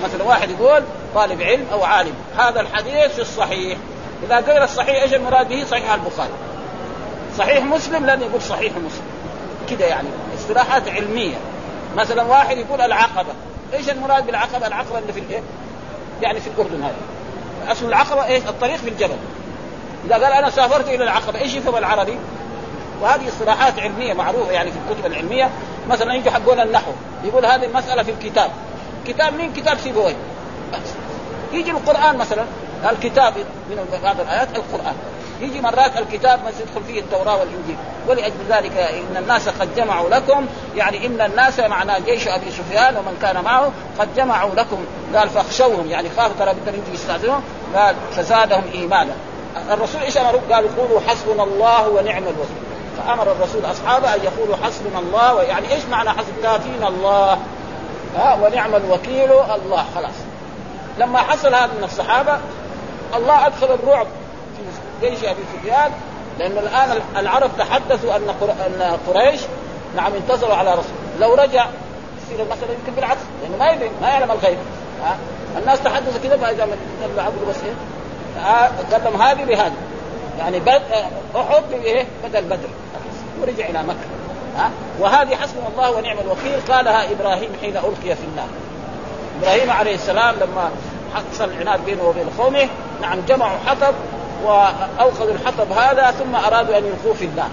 Speaker 2: مثلا واحد يقول طالب علم او عالم هذا الحديث في الصحيح اذا غير الصحيح ايش المراد به؟ صحيح البخاري صحيح مسلم لن يقول صحيح مسلم كده يعني اصطلاحات علميه مثلا واحد يقول العقبه ايش المراد بالعقبه؟ العقبه اللي في الايه؟ يعني في الاردن هذا اصل العقبه ايش؟ الطريق في الجبل اذا قال انا سافرت الى العقبه ايش يفهم العربي؟ وهذه اصطلاحات علميه معروفه يعني في الكتب العلميه مثلا يجوا حقون النحو يقول هذه المساله في الكتاب كتاب مين؟ كتاب سيبويه يجي القران مثلا الكتاب من بعض الايات القران يجي مرات الكتاب ما يدخل فيه التوراه والانجيل ولاجل ذلك ان الناس قد جمعوا لكم يعني ان الناس معناه جيش ابي سفيان ومن كان معه قد جمعوا لكم قال فاخشوهم يعني خافوا ترى بدهم يجي يستاذنهم قال فزادهم ايمانا الرسول ايش أمره قالوا قولوا حسبنا الله ونعم الوكيل فامر الرسول اصحابه ان يقولوا حسبنا الله يعني ايش معنى حسب كافينا الله ها ونعم الوكيل الله خلاص لما حصل هذا من الصحابه الله ادخل الرعب جيش ابي سفيان لان الان العرب تحدثوا ان ان قريش نعم انتصروا على رسول لو رجع يصير مثلا يمكن بالعكس لانه ما يدري ما يعلم الغيب ها الناس تحدثوا كذا فاذا عبدوا بس ايه قال لهم هذه بهذه يعني بد... احب بايه بدل بدر ورجع الى مكه ها وهذه حسب الله ونعم الوكيل قالها ابراهيم حين القي في النار ابراهيم عليه السلام لما حصل العناد بينه وبين قومه نعم جمعوا حطب واوقدوا الحطب هذا ثم ارادوا ان يلقوه في النار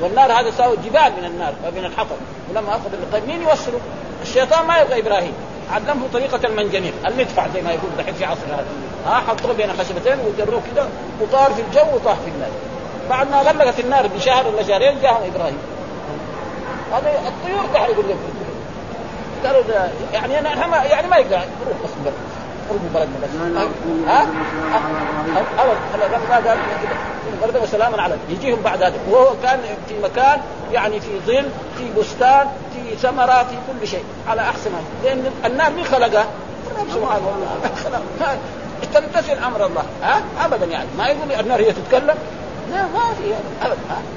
Speaker 2: والنار هذا ساوى جبال من النار من الحطب ولما اخذ طيب مين يوصله؟ الشيطان ما يبغى ابراهيم علمه طريقه المنجنيق المدفع زي ما يقول دحين في عصر هذا ها حطوه بين خشبتين وجروه كده وطار في الجو وطاح في النار بعد ما غلقت النار بشهر ولا شهرين جاء ابراهيم هذه الطيور تحرق اللي قالوا يعني انا يعني ما يقدر يروح بس قرب بلدنا بس ها اول الرب ما قال بردا وسلاما على يجيهم بعد هذا وهو كان في مكان يعني في ظل في بستان في ثمره في كل شيء على احسن لان النار من خلقها؟ الرب سبحانه وتعالى (laughs) تمتثل امر الله ها ابدا يعني ما يقول النار هي تتكلم لا ما في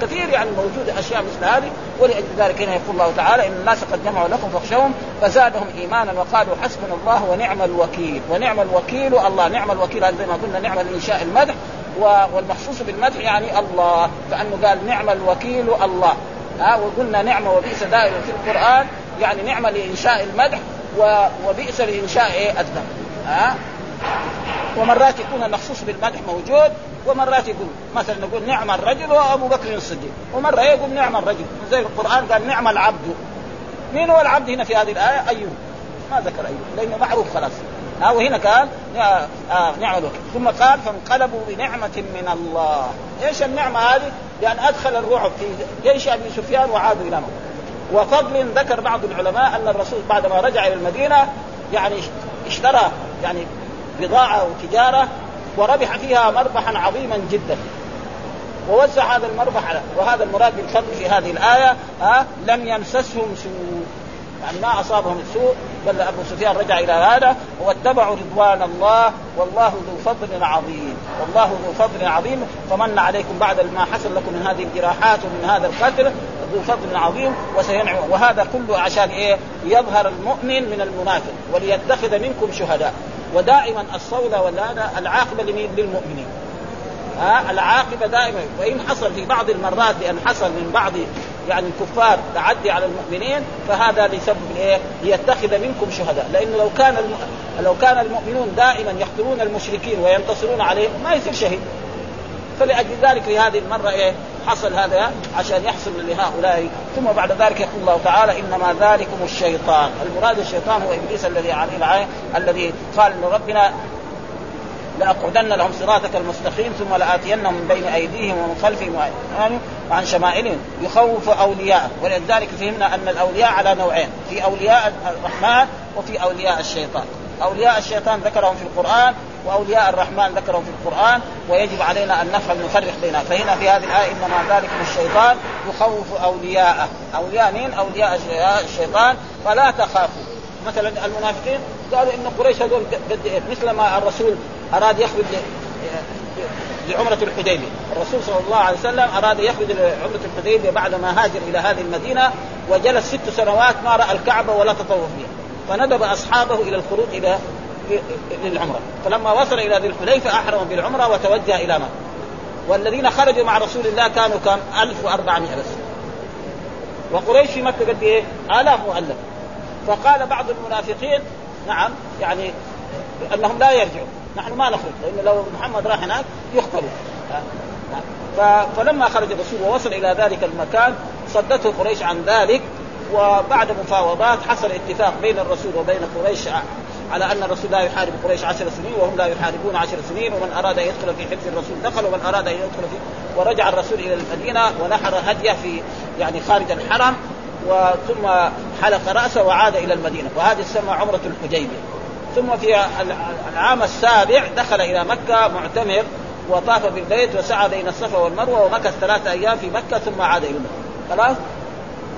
Speaker 2: كثير يعني موجوده اشياء مثل هذه ولاجل ذلك هنا يقول الله تعالى ان الناس قد جمعوا لكم فاخشوهم فزادهم ايمانا وقالوا حسبنا الله ونعم الوكيل ونعم الوكيل الله نعم الوكيل زي ما قلنا نعم الانشاء المدح والمخصوص بالمدح يعني الله كانه قال نعم الوكيل الله ها وقلنا نعمه وبئس دائما في القران يعني نعمه لانشاء المدح وبئس لانشاء إيه؟ الذنب ها ومرات يكون المخصوص بالمدح موجود ومرات يقول مثلا نقول نعم الرجل وابو بكر الصديق ومره يقول نعم الرجل زي القران قال نعم العبد مين هو العبد هنا في هذه الايه ايوب ما ذكر ايوب لانه معروف خلاص ها وهنا قال نعم, آه، نعم الوكيل ثم قال فانقلبوا بنعمة من الله ايش النعمة هذه؟ لأن أدخل الرعب في جيش أبي سفيان وعادوا إلى مكة وفضل ذكر بعض العلماء أن الرسول بعدما رجع إلى المدينة يعني اشترى يعني بضاعة وتجارة وربح فيها مربحا عظيما جدا ووزع هذا المربح على وهذا المراد بالفضل في هذه الآية ها لم يمسسهم سوء يعني ما أصابهم السوء بل أبو سفيان رجع إلى هذا واتبعوا رضوان الله والله ذو فضل عظيم والله ذو فضل عظيم فمن عليكم بعد ما حصل لكم من هذه الجراحات ومن هذا القتل ذو فضل عظيم وسينعم وهذا كله عشان إيه يظهر المؤمن من المنافق وليتخذ منكم شهداء ودائما الصولة والهذا العاقبة للمؤمنين ها العاقبة دائما وإن حصل في بعض المرات لأن حصل من بعض يعني الكفار تعدي على المؤمنين فهذا لسبب ايه؟ ليتخذ منكم شهداء، لانه لو كان الم... لو كان المؤمنون دائما يقتلون المشركين وينتصرون عليهم ما يصير شهيد. فلأجل ذلك في هذه المرة ايه؟ حصل هذا عشان يحصل لهؤلاء ثم بعد ذلك يقول الله تعالى انما ذلكم الشيطان المراد الشيطان هو ابليس الذي على الذي قال ربنا لأقعدن لهم صراطك المستقيم ثم لآتينهم من بين أيديهم ومن خلفهم وعن شمائلهم يخوف اولياء ولذلك فهمنا أن الأولياء على نوعين في أولياء الرحمن وفي أولياء الشيطان أولياء الشيطان ذكرهم في القرآن واولياء الرحمن ذكرهم في القران ويجب علينا ان نفهم نفرق بينها فهنا في هذه الايه انما ذلك من الشيطان يخوف اولياءه اولياء مين؟ اولياء الشيطان فلا تخافوا مثلا المنافقين قالوا ان قريش هذول قد ايه مثل ما الرسول اراد يخرج لعمرة الحديبية الرسول صلى الله عليه وسلم أراد يخرج لعمرة الحديبية ما هاجر إلى هذه المدينة وجلس ست سنوات ما رأى الكعبة ولا تطوف بها فندب أصحابه إلى الخروج إلى للعمره فلما وصل الى ذي الحليفه احرم بالعمره وتوجه الى مكه والذين خرجوا مع رسول الله كانوا كم 1400 بس وقريش في مكه قد ايه؟ الاف مؤلف فقال بعض المنافقين نعم يعني انهم لا يرجعوا نحن ما نخرج لان لو محمد راح هناك يقتلوا فلما خرج الرسول ووصل الى ذلك المكان صدته قريش عن ذلك وبعد مفاوضات حصل اتفاق بين الرسول وبين قريش على ان الرسول لا يحارب قريش عشر سنين وهم لا يحاربون عشر سنين ومن اراد ان يدخل في حفظ الرسول دخل ومن اراد ان يدخل فيه ورجع الرسول الى المدينه ونحر هديه في يعني خارج الحرم وثم حلق راسه وعاد الى المدينه وهذه تسمى عمره الحجيبيه ثم في العام السابع دخل الى مكه معتمر وطاف بالبيت وسعى بين الصفا والمروه ومكث ثلاثه ايام في مكه ثم عاد الى المدينه خلاص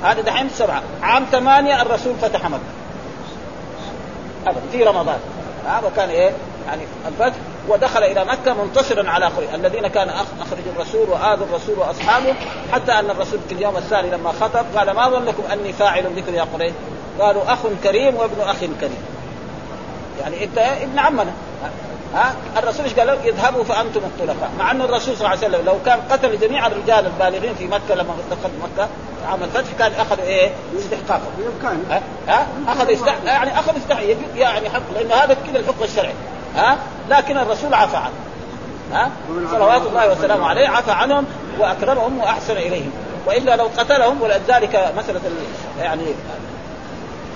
Speaker 2: هذا دحين سبعه عام ثمانيه الرسول فتح مكه ابدا في رمضان ها آه، وكان ايه يعني الفتح ودخل الى مكه منتصرا على قريش الذين كان اخرج الرسول واذوا الرسول واصحابه حتى ان الرسول في اليوم الثاني لما خطب قال ما ظنكم اني فاعل بكم يا قريش؟ قالوا اخ كريم وابن اخ كريم يعني انت إيه؟ ابن عمنا ها الرسول ايش قال لهم؟ اذهبوا فانتم الطلقاء، مع ان الرسول صلى الله عليه وسلم لو كان قتل جميع الرجال البالغين في مكه لما دخل مكه عام الفتح كان اخذوا ايه؟ استحقاقهم. ها؟ ها؟ اخذ استح... يعني اخذ استح... يعني حق لان هذا كذا الحكم الشرعي ها؟ لكن الرسول عفى عنه ها؟ صلوات الله وسلامه عليه عفى عنهم واكرمهم واحسن اليهم والا لو قتلهم ولذلك مساله يعني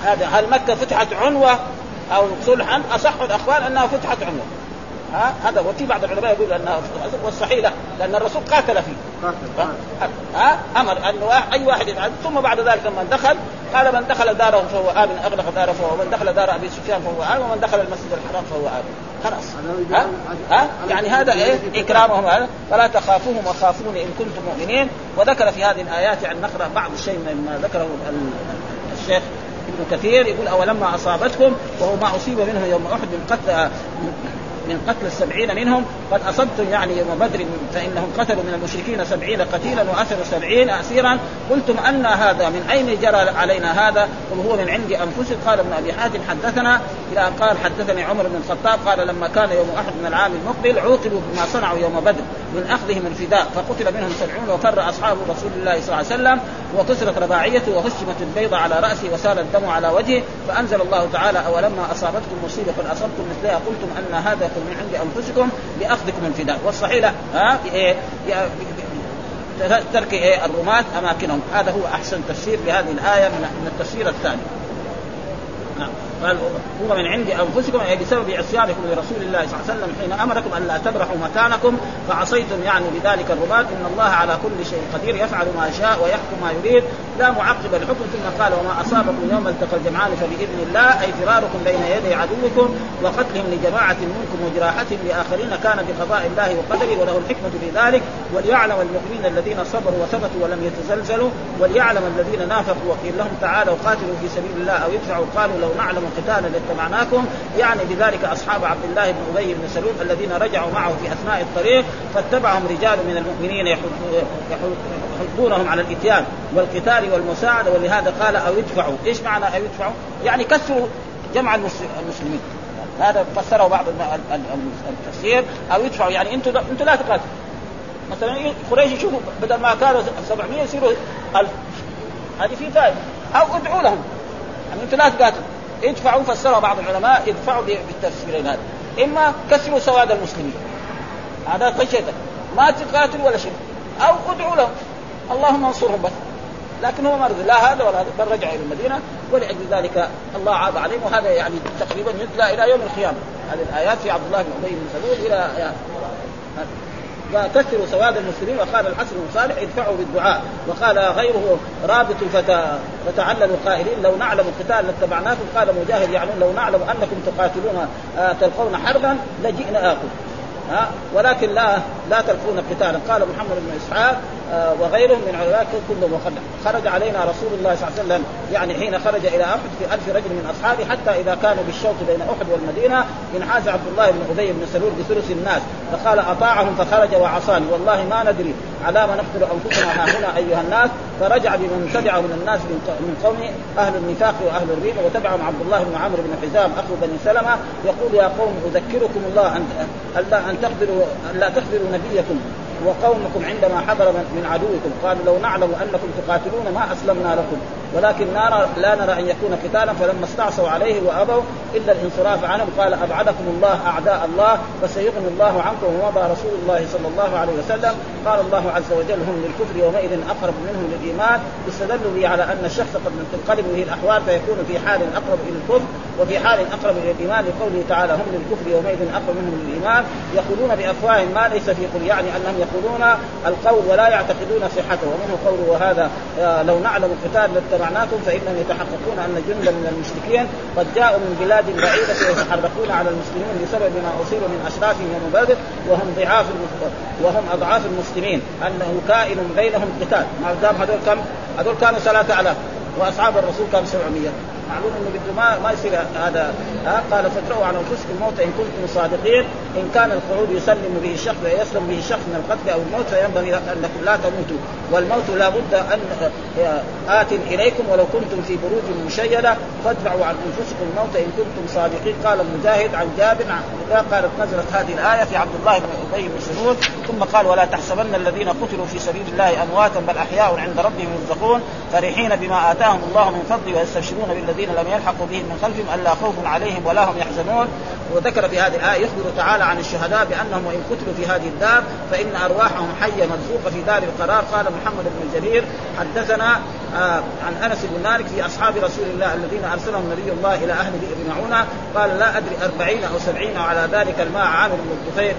Speaker 2: هذا هل مكه فتحت عنوه او صلحا اصح الاقوال انها فتحت عنوه ها هذا وفي بعض العلماء يقول انه والصحيح لا لان الرسول قاتل فيه ها امر ان اي واحد يفعل ثم بعد ذلك لما دخل قال من دخل داره فهو امن اغلق داره فهو ومن دخل دار ابي سفيان فهو امن ومن دخل المسجد الحرام فهو امن خلاص ها ها يعني هذا ايه اكرامهم هذا فلا تخافوهم وخافون ان كنتم مؤمنين وذكر في هذه الايات يعني نقرا بعض الشيء مما ذكره الشيخ ابن كثير يقول اولما اصابتكم وهو ما اصيب منه يوم احد من قتل من قتل السبعين منهم قد أصبتم يعني يوم بدر فإنهم قتلوا من المشركين سبعين قتيلا وأسروا سبعين أسيرا قلتم أن هذا من أين جرى علينا هذا قل هو من عند أنفسكم قال ابن أبي حاتم حدثنا إلى أن قال حدثني عمر بن الخطاب قال لما كان يوم أحد من العام المقبل عوقبوا بما صنعوا يوم بدر من أخذهم الفداء فقتل منهم سبعون وفر أصحاب رسول الله صلى الله عليه وسلم وكسرت رباعيته وهشمت البيضة على رأسه وسال الدم على وجهه فأنزل الله تعالى أولما أصابتكم مصيبة أصبتم مثلها قلتم أن هذا لكم من عند انفسكم لاخذكم الفداء والصحيح لا ها إيه، إيه، إيه، ترك الرماة اماكنهم هذا هو احسن تفسير لهذه الايه من التفسير الثاني قال هو من عند انفسكم اي بسبب عصيانكم لرسول الله صلى الله عليه وسلم حين امركم ان لا تبرحوا مكانكم فعصيتم يعني بذلك الرباط ان الله على كل شيء قدير يفعل ما شاء ويحكم ما يريد لا معقب الحكم ثم قال وما اصابكم يوم التقى الجمعان فباذن الله اي فراركم بين يدي عدوكم وقتلهم لجماعه منكم وجراحتهم لاخرين كان بقضاء الله وقدره وله الحكمه في ذلك وليعلم المؤمنين الذين صبروا وثبتوا ولم يتزلزلوا وليعلم الذين نافقوا وقيل لهم تعالوا قاتلوا في سبيل الله او يدفعوا قالوا لو نعلم قتالا لاتبعناكم يعني بذلك اصحاب عبد الله بن ابي بن سلول الذين رجعوا معه في اثناء الطريق فاتبعهم رجال من المؤمنين يحضونهم على الاتيان والقتال والمساعده ولهذا قال او يدفعوا، ايش معنى او يدفعوا؟ يعني كثروا جمع المسلمين هذا فسره بعض التفسير او يدفعوا يعني انتم انتم لا تقاتلوا مثلا إيه، قريش يشوفوا بدل ما كانوا 700 يصيروا 1000 هذه في فائده او ادعوا لهم يعني انتم لا تقاتلوا ادفعوا فسرها بعض العلماء ادفعوا بالتفسيرين هذا اما كسروا سواد المسلمين هذا خشيتك ما تقاتل ولا شيء او ادعوا لهم اللهم انصرهم بس لكن هو ما رضي لا هذا ولا هذا بل رجع الى المدينه ولاجل ذلك الله عاب عليهم وهذا يعني تقريبا يتلى الى يوم القيامه هذه الايات في عبد الله بن ابي بن سلول الى فكثروا سواد المسلمين وقال الحسن بن صالح ادفعوا بالدعاء وقال غيره رابط الفتى فتعللوا قائلين لو نعلم القتال لاتبعناكم قال مجاهد يعني لو نعلم انكم تقاتلون آه، تلقون حربا لجئنا اكم آه، ولكن لا لا تلقون قتالا قال محمد بن اسحاق آه، وغيرهم من علماء كلهم وقد خرج علينا رسول الله صلى الله عليه وسلم يعني حين خرج الى احد في ألف رجل من اصحابه حتى اذا كانوا بالشوط بين احد والمدينه انحاز عبد الله بن ابي بن سلول بثلث الناس فقال اطاعهم فخرج وعصاني والله ما ندري على ما نقتل انفسنا ها هنا ايها الناس فرجع بمن تبعه من الناس من قومه اهل النفاق واهل الريبه وتبعهم عبد الله بن عمرو بن حزام اخو بني سلمه يقول يا قوم اذكركم الله ان الا ان تقدروا لا تخبروا نبيكم وقومكم عندما حضر من عدوكم قالوا لو نعلم انكم تقاتلون ما اسلمنا لكم ولكن نرى لا نرى ان يكون قتالا فلما استعصوا عليه وابوا الا الانصراف عنهم قال ابعدكم الله اعداء الله فسيغني الله عنكم ومضى رسول الله صلى الله عليه وسلم قال الله عز وجل هم للكفر يومئذ اقرب منهم للايمان استدلوا به على ان الشخص قد تنقلب به الاحوال فيكون في حال اقرب الى الكفر وفي حال اقرب الى الايمان لقوله تعالى هم للكفر يومئذ اقرب منهم للايمان يقولون بافواه ما ليس في قل يعني انهم يقولون القول ولا يعتقدون صحته ومنه قوله وهذا آه، لو نعلم القتال جمعناكم فانهم يتحققون ان جندا من المشركين قد جاءوا من بلاد بعيده يتحرقون على المسلمين بسبب ما اصيبوا من اشراف ومبادئ وهم ضعاف وهم اضعاف المسلمين انه كائن بينهم قتال ما دام هذول كم؟ هذول كانوا 3000 واصحاب الرسول كانوا 700 معلوم انه بده ما ما يصير هذا ها قال فادعوا على انفسكم الموت ان كنتم صادقين ان كان الخروج يسلم به الشخص يسلم به الشخص من القتل او الموت فينبغي انكم لا تموتوا والموت لا بد ان ات اليكم ولو كنتم في بروج مشيده فادفعوا عن انفسكم الموت ان كنتم صادقين قال مجاهد عن جابر قالت نزلت هذه الايه في عبد الله بن ابي بن سلول ثم قال ولا تحسبن الذين قتلوا في سبيل الله امواتا بل احياء عند ربهم يرزقون فرحين بما اتاهم الله من فضل ويستبشرون بالذين الذين لم يلحقوا بهم من خلفهم الا خوف عليهم ولا هم يحزنون وذكر في هذه الايه يخبر تعالى عن الشهداء بانهم وان قتلوا في هذه الدار فان ارواحهم حيه مرزوقه في دار القرار قال محمد بن جرير حدثنا آه عن انس بن مالك في اصحاب رسول الله الذين ارسلهم نبي الله الى اهل بئر معونه قال لا ادري أربعين او سبعين على ذلك الماء عامر بن الطفيل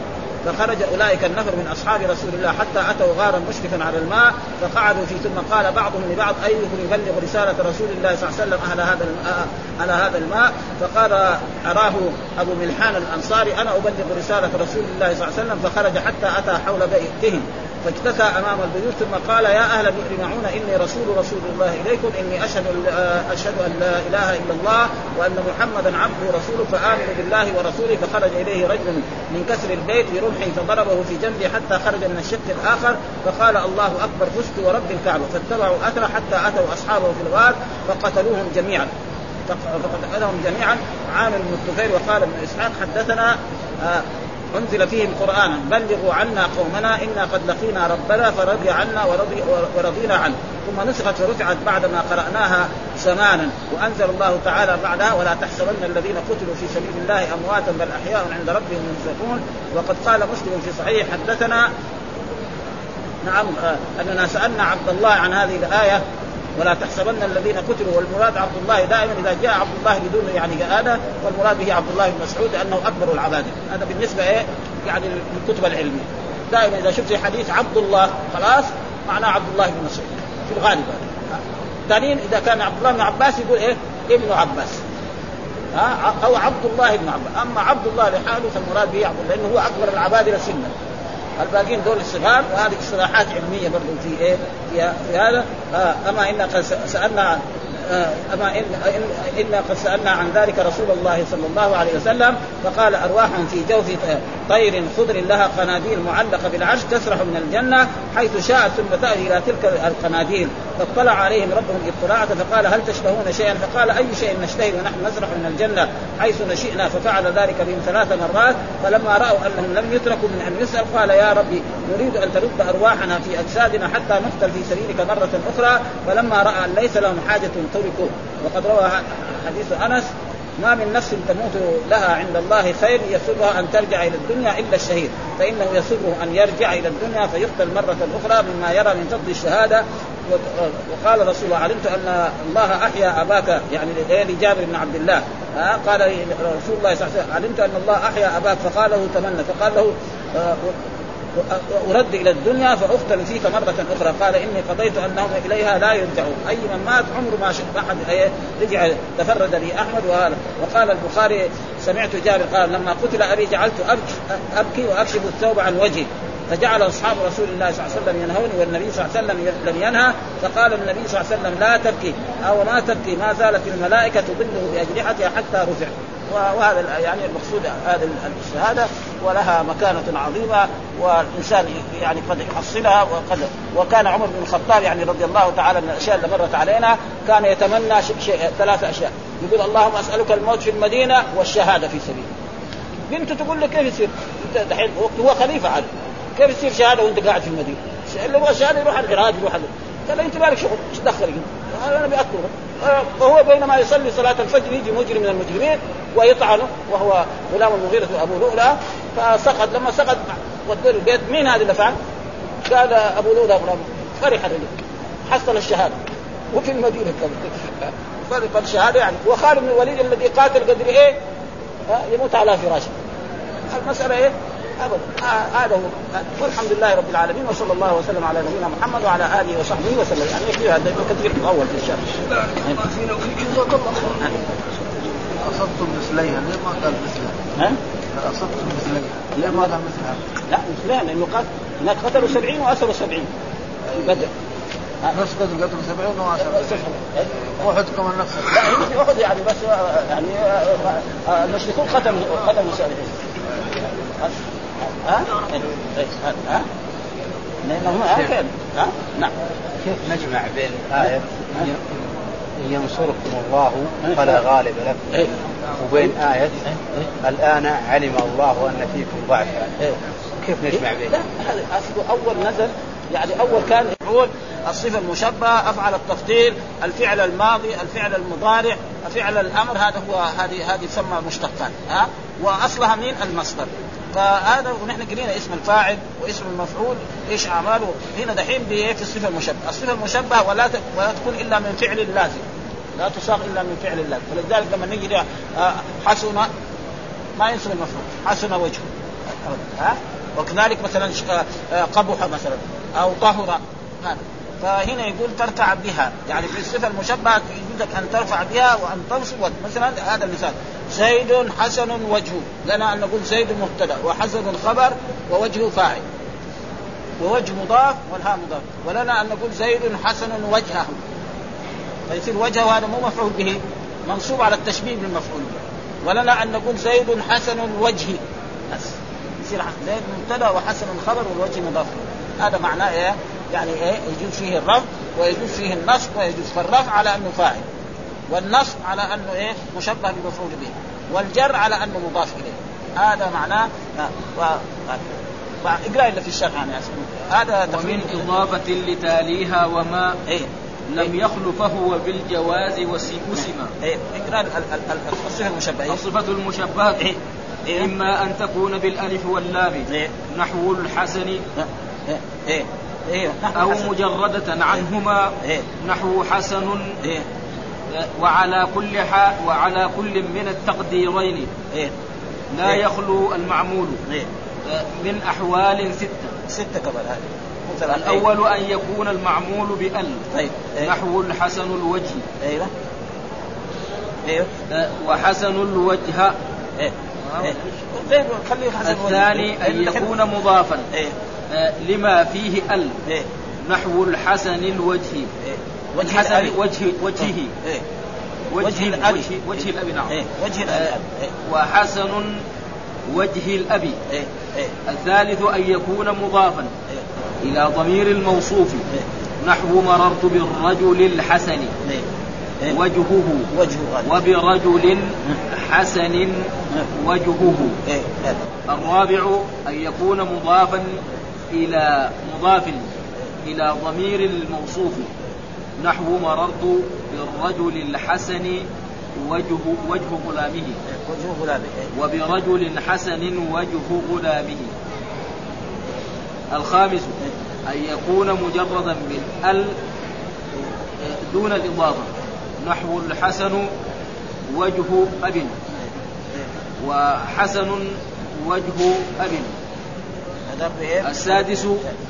Speaker 2: فخرج اولئك النفر من اصحاب رسول الله حتى اتوا غارا مشرفا على الماء فقعدوا فيه ثم قال بعضهم لبعض ايكم يبلغ رساله رسول الله صلى الله عليه وسلم على هذا على هذا الماء فقال اراه ابو ملحان الانصاري انا ابلغ رساله رسول الله صلى الله عليه وسلم فخرج حتى اتى حول بيتهم فاكتسى امام البيوت ثم قال يا اهل بئر معون اني رسول رسول الله اليكم اني اشهد اشهد ان لا اله الا الله وان محمدا عبده ورسوله فامنوا بالله ورسوله فخرج اليه رجل من كسر البيت برمحه فضربه في جنبه حتى خرج من الشق الاخر فقال الله اكبر فزت ورب الكعبه فاتبعوا اثره حتى اتوا اصحابه في الغار فقتلوهم جميعا فقتلهم جميعا عامر بن وقال ابن اسحاق حدثنا آه، انزل فيهم قرانا بلغوا عنا قومنا انا قد لقينا ربنا فرضي عنا ورضي ورضينا عنه ثم نسخت ورفعت بعدما قراناها زمانا وانزل الله تعالى بعدها ولا تحسبن الذين قتلوا في سبيل الله امواتا بل احياء عند ربهم يرزقون وقد قال مسلم في صحيح حدثنا نعم آه، اننا سالنا عبد الله عن هذه الايه ولا تحسبن الذين قتلوا والمراد عبد الله دائما اذا جاء عبد الله بدون يعني هذا والمراد به عبد الله بن مسعود لانه اكبر العباده هذا بالنسبه ايه يعني الكتب العلميه دائما اذا شفت حديث عبد الله خلاص معناه عبد الله بن مسعود في الغالب ثانيا اذا كان عبد الله بن عباس يقول ايه ابن عباس ها او عبد الله بن عباس اما عبد الله لحاله فالمراد به عبد الله لانه هو اكبر العبادله سنا الباقين دول الصغار وهذه اصطلاحات علميه برضه في ايه في هذا آه اما ان سالنا آه، أما إن إنا قد سألنا عن ذلك رسول الله صلى الله عليه وسلم فقال أرواح في جوف طير خضر لها قناديل معلقة بالعرش تسرح من الجنة حيث شاءت ثم تأتي إلى تلك القناديل فاطلع عليهم ربهم اطلاعة فقال هل تشتهون شيئا فقال أي شيء نشتهي ونحن نسرح من الجنة حيث نشئنا ففعل ذلك بهم ثلاث مرات فلما رأوا أنهم لم يتركوا من أن يسأل قال يا ربي نريد أن ترد أرواحنا في أجسادنا حتى نقتل في سبيلك مرة أخرى فلما رأى أن ليس لهم حاجة تركوا وقد روى حديث انس ما من نفس تموت لها عند الله خير يسرها ان ترجع الى الدنيا الا الشهيد فانه يسره ان يرجع الى الدنيا فيقتل مره اخرى مما يرى من فضل الشهاده وقال رسول الله علمت ان الله احيا اباك يعني لجابر بن عبد الله قال رسول الله صلى الله عليه وسلم علمت ان الله احيا اباك فقال له تمنى فقال له آه، ارد الى الدنيا فاقتل فيك مره اخرى قال اني قضيت انهم اليها لا يرجعون اي من مات عمره ما شف احد رجع تفرد لي احمد وهذا وقال البخاري سمعت جابر قال لما قتل ابي جعلت ابكي واكشف الثوب عن وجهي فجعل اصحاب رسول الله صلى الله عليه وسلم ينهوني والنبي صلى الله عليه وسلم لم ينهى فقال النبي صلى الله عليه وسلم لا تبكي او ما تبكي ما زالت الملائكه تضله باجنحتها حتى رفع وهذا يعني المقصود هذه الشهاده ولها مكانه عظيمه والانسان يعني قد يحصلها وقد وكان عمر بن الخطاب يعني رضي الله تعالى من الاشياء اللي مرت علينا كان يتمنى شيء ثلاث اشياء يقول اللهم اسالك الموت في المدينه والشهاده في سبيلك بنته تقول له كيف يصير؟ انت دحين هو خليفه عاد كيف يصير شهاده وانت قاعد في المدينه؟ اللي هو شهاده يروح العراق يروح قال له انت مالك شغل ايش دخلك انا باكره فهو بينما يصلي صلاه الفجر يجي مجرم من المجرمين ويطعنه وهو غلام المغيره ابو لؤلاء فسقط لما سقط ودوه البيت مين هذا اللي فعل؟ قال ابو لؤلؤه فرح الرجل حصل الشهاده وفي المدينه كمان فرق الشهاده يعني وخالد بن الوليد الذي قاتل قدر ايه؟ يموت على فراشه المساله ايه؟ ابدا آه، هذا هو والحمد لله رب العالمين وصلى الله وسلم على نبينا محمد وعلى اله وصحبه وسلم يعني في هذا كثير الاول في الشهر.
Speaker 3: اصبتم مثليها ليه ما قال مثلها؟ ها؟ اصبتم مثليها
Speaker 2: ليه ما قال مثلها؟ لا مثلين لانه قال هناك قتلوا 70 واسروا 70 بدر نفس
Speaker 3: قتل قتلوا 70 واسروا 70 كمان النفس
Speaker 2: لا احد يعني بس آه، يعني آه، المشركون قتلوا قتلوا 70 ها؟ ها؟ لانه
Speaker 4: ها؟ نعم كيف نجمع بين آية ينصركم الله فلا غالب لكم إيه. وبين آية،, إيه. آية الآن علم الله أن فيكم ضعفا كيف نجمع بين؟ لا
Speaker 2: هذا أول نزل يعني أول كان يقول الصفة المشبهة أفعل التفضيل الفعل الماضي الفعل المضارع فعل الأمر هذا هو هذه هذه تسمى مشتقات ها وأصلها من المصدر فهذا ونحن قرينا اسم الفاعل واسم المفعول ايش اعماله هنا دحين في الصفه المشبهه، الصفه المشبهه ولا ولا تكون الا من فعل اللازم لا تصاغ الا من فعل اللازم، فلذلك لما نجي آه، حسن ما ينسب المفعول، حسن وجهه ها وكذلك مثلا آه، آه، قبح مثلا او طهر فهنا يقول ترتع بها يعني في الصفه المشبهه يجوز ان ترفع بها وان تنصب مثلا هذا المثال زيد حسن وجهه لنا ان نقول زيد مبتدا وحسن خبر ووجهه فاعل ووجه مضاف والهاء مضاف ولنا ان نقول زيد حسن وجهه فيصير وجهه هذا مو مفعول به منصوب على التشبيه بالمفعول به ولنا ان نقول زيد حسن الوجه بس يصير زيد مبتدا وحسن خبر والوجه مضاف هذا معناه ايه يعني ايه يجوز فيه الرفع ويجوز فيه النصب ويجوز فالرفع على انه فاعل والنصب على انه ايه مشبه بمفعول به والجر على انه مضاف اليه هذا معناه و... اقرا اللي في الشرح يعني هذا
Speaker 5: تقريبا ومن اضافه لتاليها وما ايه لم يخل فهو بالجواز وسم إيه
Speaker 2: اقرا الصفه المشبهه إيه. الصفه
Speaker 5: المشبهه إيه. إيه. اما ان تكون بالالف واللام نحو الحسن إيه؟ إيه أو حسن. مجردة إيه. عنهما إيه نحو حسن إيه أه، وعلى كل حال وعلى كل من التقديرين إيه لا إيه يخلو المعمول إيه أه، من أحوال ستة ستة قبل هذه إيه. الأول أن يكون المعمول بأل طيب. إيه نحو الحسن الوجه أيوة أيوة وحسن الوجه إيه. إيه. طيب، خليه حسن الثاني أن إيه. يكون مضافا إيه آه، لما فيه ال إيه، نحو الحسن الوجه إيه،
Speaker 2: والحسن وجه وجهه
Speaker 5: إيه. وجه وجه الاب وجه, وجه الاب نعم وجه الاب آه، وحسن وجه الاب الثالث ان يكون مضافا الى ضمير الموصوف نحو مررت بالرجل الحسن وجهه وجهه وبرجل حسن وجهه الرابع أن يكون مضافا إلى مضاف إلى ضمير الموصوف نحو مررت بالرجل الحسن وجه وجه غلامه وجه غلامه وبرجل حسن وجه غلامه الخامس أن يكون مجردا بالأل دون الإضافة نحو الحسن وجه أب إيه. وحسن وجه أب إيه؟ السادس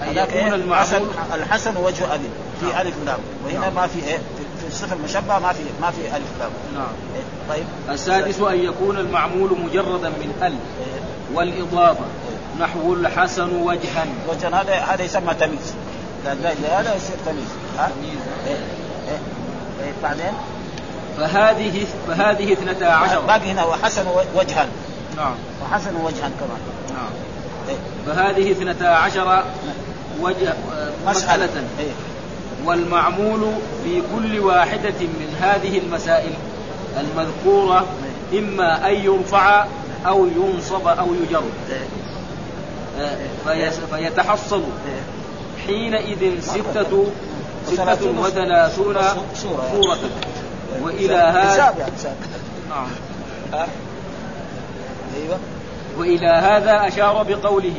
Speaker 5: أن يكون
Speaker 2: المعمول الحسن وجه أبي في نعم. ألف لام وهنا نعم. ما في إيه؟ في الصفة المشبهة ما في ما في ألف لام نعم إيه؟ طيب
Speaker 5: السادس أن يكون المعمول مجردا من أل إيه. والإضافة إيه. نحو الحسن وجها
Speaker 2: وجها هذا هذا يسمى تمييز هذا يصير تمييز تمييز
Speaker 5: إيه. طيب، بعدين فهذه فهذه اثنتا عشر باقي
Speaker 2: هنا وحسن وجها نعم وحسن وجها كمان نعم
Speaker 5: فهذه اثنتا عشر وجه مسألة إيه. والمعمول في كل واحدة من هذه المسائل المذكورة إيه. إما أن يرفع أو ينصب أو يجر إيه. آه، فيتحصل حينئذ ستة ستة وثلاثون سورة وإلى هذا يعني، نعم أيوه وإلى هذا أشار بقوله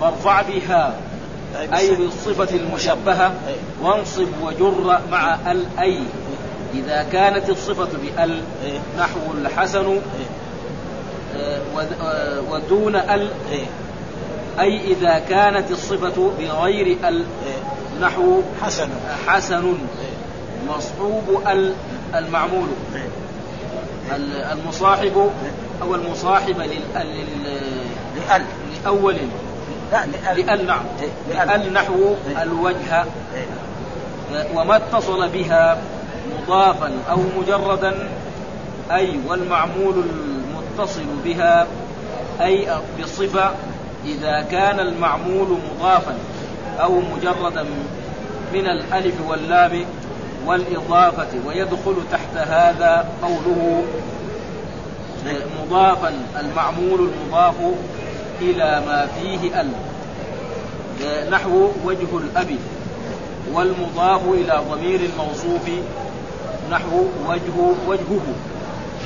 Speaker 5: فارفع بها أي بالصفة المشبهة وانصب وجر مع الأي إذا كانت الصفة بأل إيه. نحو الحسن إيه. آه، آه، ودون ال إيه. أي إذا كانت الصفة بغير ال نحو حسن حسن مصحوب ال المعمول المصاحب أو المصاحبة لل لأل لأول لا لأل, لأل نعم لأل نحو إيه. الوجه إيه. وما اتصل بها مضافا أو مجردا أي والمعمول المتصل بها أي بصفة إذا كان المعمول مضافا أو مجردا من الألف واللام والإضافة ويدخل تحت هذا قوله مضافا المعمول المضاف إلى ما فيه ال نحو وجه الأب والمضاف إلى ضمير الموصوف نحو وجه وجهه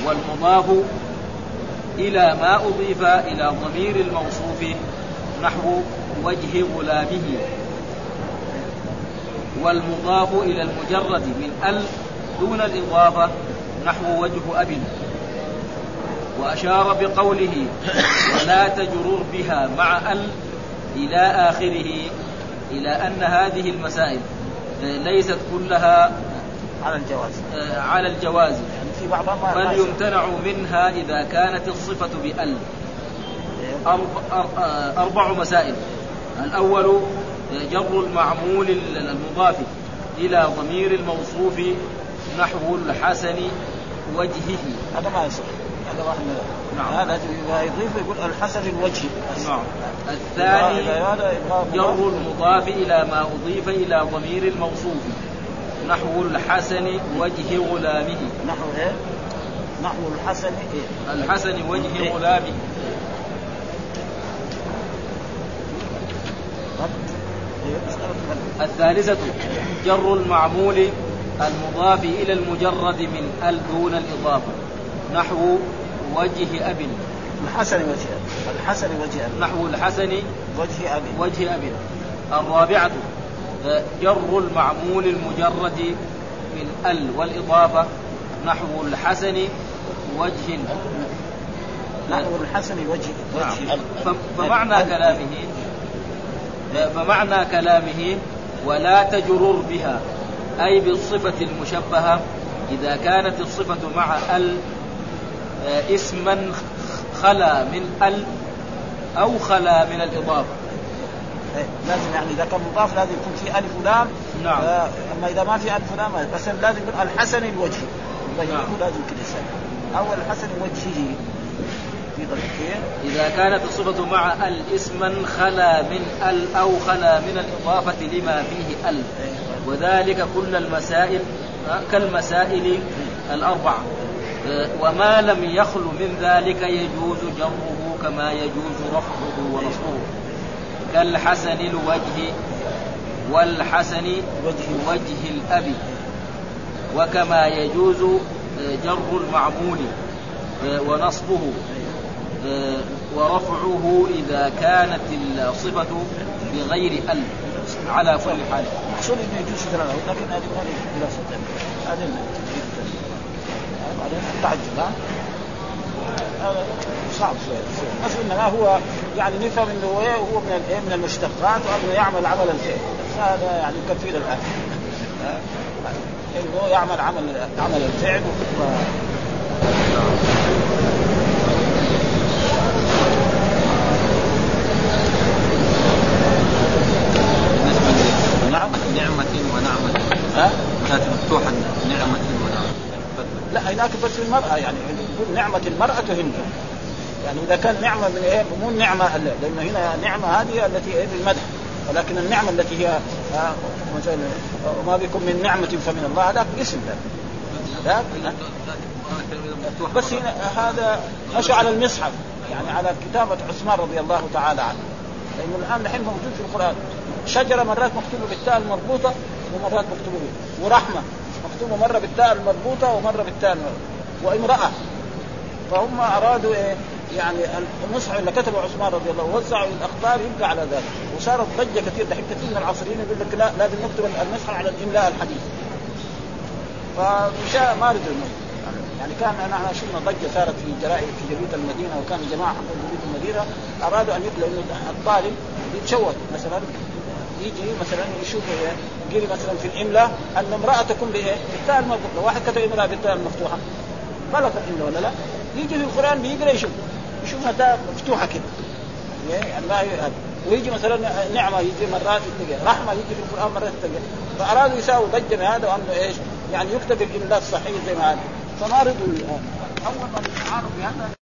Speaker 5: والمضاف إلى ما أضيف إلى ضمير الموصوف نحو وجه غلامه والمضاف إلى المجرد من ال دون الإضافة نحو وجه أب وأشار بقوله ولا تجرر بها مع ال إلى آخره إلى أن هذه المسائل ليست كلها على الجواز آه، على الجواز يعني في بعضها بل يمتنع منها إذا كانت الصفة بأل إيه. آه، أربع مسائل الأول جر المعمول المضاف إلى ضمير الموصوف نحو الحسن وجهه
Speaker 2: هذا ما يصح نعم هذا يضيف يقول الحسن الوجه
Speaker 5: نعم الثاني جر المضاف الى ما اضيف الى ضمير الموصوف نحو الحسن وجه غلامه
Speaker 2: نحو ايه؟ نحو الحسن ايه؟
Speaker 5: الحسن وجه إيه؟ غلامه الثالثة جر المعمول المضاف إلى المجرد من ال دون الإضافة نحو وجه أب
Speaker 2: الحسن وجه أب الحسن وجه أب نحو
Speaker 5: الحسن وجه أب وجه أب الرابعة جر المعمول المجرد من ال والإضافة نحو الحسن وجه نحو الحسن وجه وجه نعم. فمعنى كلامه فمعنى كلامه ولا تجرر بها أي بالصفة المشبهة إذا كانت الصفة مع ال آه، اسما خلا من ال او خلا من الاضافه
Speaker 2: إيه، لازم يعني اذا كان مضاف لازم يكون في الف ولام نعم آه، اما اذا ما في الف ولام بس لازم يكون الحسن الوجهي طيب، نعم. لازم كذا او الحسن وجهه
Speaker 5: في ضربتين اذا كانت الصفه مع ال اسما خلا من ال او خلا من الاضافه لما فيه ال إيه. وذلك كل المسائل كالمسائل الاربعه وما لم يخل من ذلك يجوز جره كما يجوز رفعه ونصره كالحسن الوجه والحسن وجه وجه الأب وكما يجوز آه، جر المعمول آه، ونصبه آه، ورفعه إذا كانت الصفة بغير
Speaker 2: ال على كل حال. مقصود انه يجوز جره لكن هذه هذه بعدين التعجب ها صعب شوي بس انما هو يعني نفهم انه هو من الايه من المشتقات وانه يعمل عمل الفعل هذا يعني كثير الان انه يعني يعمل عمل عمل الفعل هناك بس المرأة يعني يقول نعمة المرأة تهمني يعني اذا كان نعمه من ايه مو النعمه لانه هنا نعمه هذه التي ايه بالمدح ولكن النعمه التي هي مثلا آه، وما آه، بكم من نعمه فمن الله هذاك اسم ده هذاك بس هنا هذا مشى على المصحف يعني على كتابه عثمان رضي الله تعالى عنه لانه الان الحين موجود في القران شجره مرات مكتوبه بالتاء المربوطه ومرات مكتوبه ورحمه مكتوبه مره بالتاء المربوطه ومره بالتاء وامراه فهم ارادوا ايه يعني المصحف اللي كتبه عثمان رضي الله عنه الاخبار يبقى على ذلك وصارت ضجه كثير دحين كثير من العصريين يقول لك لا لازم نكتب المصحف على الاملاء الحديث فمشاء ما رضي يعني كان انا شفنا ضجه صارت في جرائد في جريده المدينه وكان جماعه حق جريده المدينه ارادوا ان يقلعوا انه الطالب يتشوه مثلا يجي مثلا يشوف إيه؟ قيل مثلا في الاملاء ان امراه تكون بايه؟ بالتاء المفتوحه، واحد كتب امراه بالتاء المفتوحه غلط الاملاء ولا لا؟ يجي في القران بيقرا يشوف يشوف تاء مفتوحه كده يعني ما ويجي مثلا نعمه يجي مرات يتقى رحمه يجي في القران مرات يتقى فارادوا يساووا ضجه بهذا وانه ايش؟ يعني يكتب الاملاء الصحيح زي ما هذا فما رضوا اول ما يتعارض بهذا